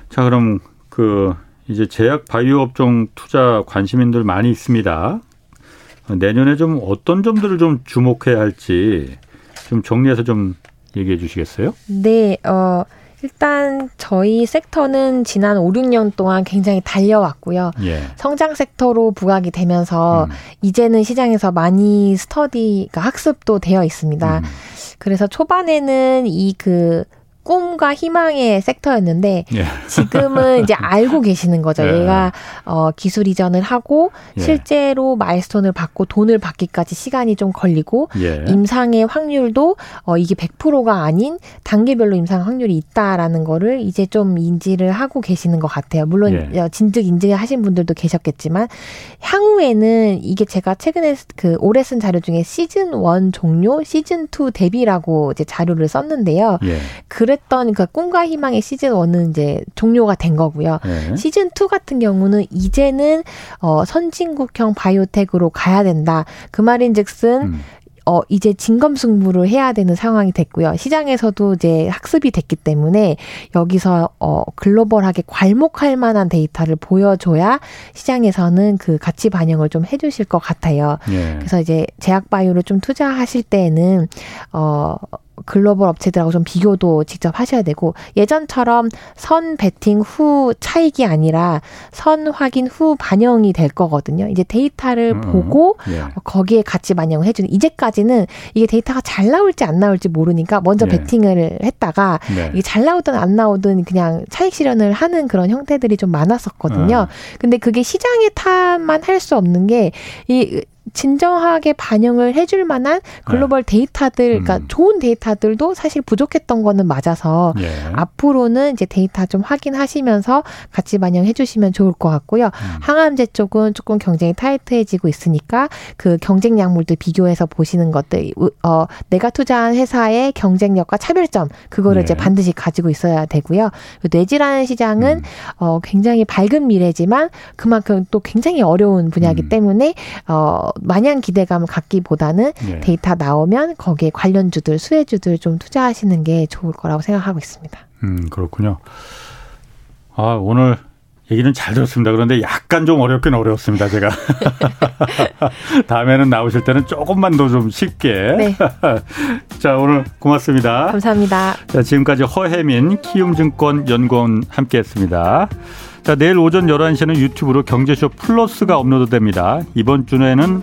자, 그럼 그 이제 제약 바이오 업종 투자 관심인들 많이 있습니다. 내년에 좀 어떤 점들을 좀 주목해야 할지 좀 정리해서 좀 얘기해 주시겠어요? 네, 어 일단 저희 섹터는 지난 5, 6년 동안 굉장히 달려왔고요. 예. 성장 섹터로 부각이 되면서 음. 이제는 시장에서 많이 스터디가 학습도 되어 있습니다. 음. 그래서 초반에는 이 그 꿈과 희망의 섹터였는데 예. 지금은 이제 (laughs) 알고 계시는 거죠. 예. 얘가 어 기술 이전을 하고 예. 실제로 마일스톤을 받고 돈을 받기까지 시간이 좀 걸리고 예. 임상의 확률도 어 이게 100%가 아닌 단계별로 임상 확률이 있다라는 거를 이제 좀 인지를 하고 계시는 것 같아요. 물론 예. 어, 진즉 인증하신 분들도 계셨겠지만 향후에는 이게 제가 최근에 그 올해 쓴 자료 중에 시즌 1 종료, 시즌 2 대비라고 이제 자료를 썼는데요. 예. 그래 그랬던 그 꿈과 희망의 시즌 1은 이제 종료가 된 거고요. 네. 시즌 2 같은 경우는 이제는 어 선진국형 바이오텍으로 가야 된다. 그 말인즉슨 음. 어, 이제 진검승부를 해야 되는 상황이 됐고요. 시장에서도 이제 학습이 됐기 때문에 여기서 어, 글로벌하게 괄목할 만한 데이터를 보여줘야 시장에서는 그 가치 반영을 좀 해주실 것 같아요. 예. 그래서 이제 제약바이오를 좀 투자하실 때에는 어, 글로벌 업체들하고 좀 비교도 직접 하셔야 되고 예전처럼 선 베팅 후 차익이 아니라 선 확인 후 반영이 될 거거든요. 이제 데이터를 음, 보고 예. 거기에 같이 반영을 해주는 이제까지는 이게 데이터가 잘 나올지 안 나올지 모르니까 먼저 예. 베팅을 했다가 네. 이게 잘 나오든 안 나오든 그냥 차익 실현을 하는 그런 형태들이 좀 많았었거든요. 음. 근데 그게 시장의 탓만 할 수 없는 게 이 진정하게 반영을 해줄 만한 글로벌 네. 데이터들, 그러니까 음. 좋은 데이터들도 사실 부족했던 거는 맞아서 예. 앞으로는 이제 데이터 좀 확인하시면서 같이 반영해 주시면 좋을 것 같고요. 음. 항암제 쪽은 조금 경쟁이 타이트해지고 있으니까 그 경쟁 약물들 비교해서 보시는 것들, 어, 내가 투자한 회사의 경쟁력과 차별점, 그거를 예. 이제 반드시 가지고 있어야 되고요. 뇌질환 시장은 음. 어, 굉장히 밝은 미래지만 그만큼 또 굉장히 어려운 분야이기 음. 때문에 어, 마냥 기대감을 갖기보다는 네. 데이터 나오면 거기에 관련주들, 수혜주들 좀 투자하시는 게 좋을 거라고 생각하고 있습니다. 음, 그렇군요. 아, 오늘 얘기는 잘 들었습니다. 그런데 약간 좀 어렵긴 어려웠습니다, 제가. (laughs) 다음에는 나오실 때는 조금만 더 좀 쉽게. 네. (laughs) 자, 오늘 고맙습니다. 감사합니다. 자, 지금까지 허혜민 키움증권 연구원 함께 했습니다. 자, 내일 오전 11시는 유튜브로 경제쇼 플러스가 업로드됩니다. 이번 주에는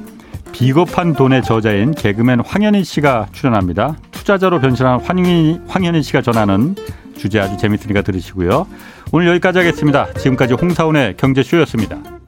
비겁한 돈의 저자인 개그맨 황현희 씨가 출연합니다. 투자자로 변신한 황현희, 황현희 씨가 전하는 주제 아주 재밌으니까 들으시고요. 오늘 여기까지 하겠습니다. 지금까지 홍사원의 경제쇼였습니다.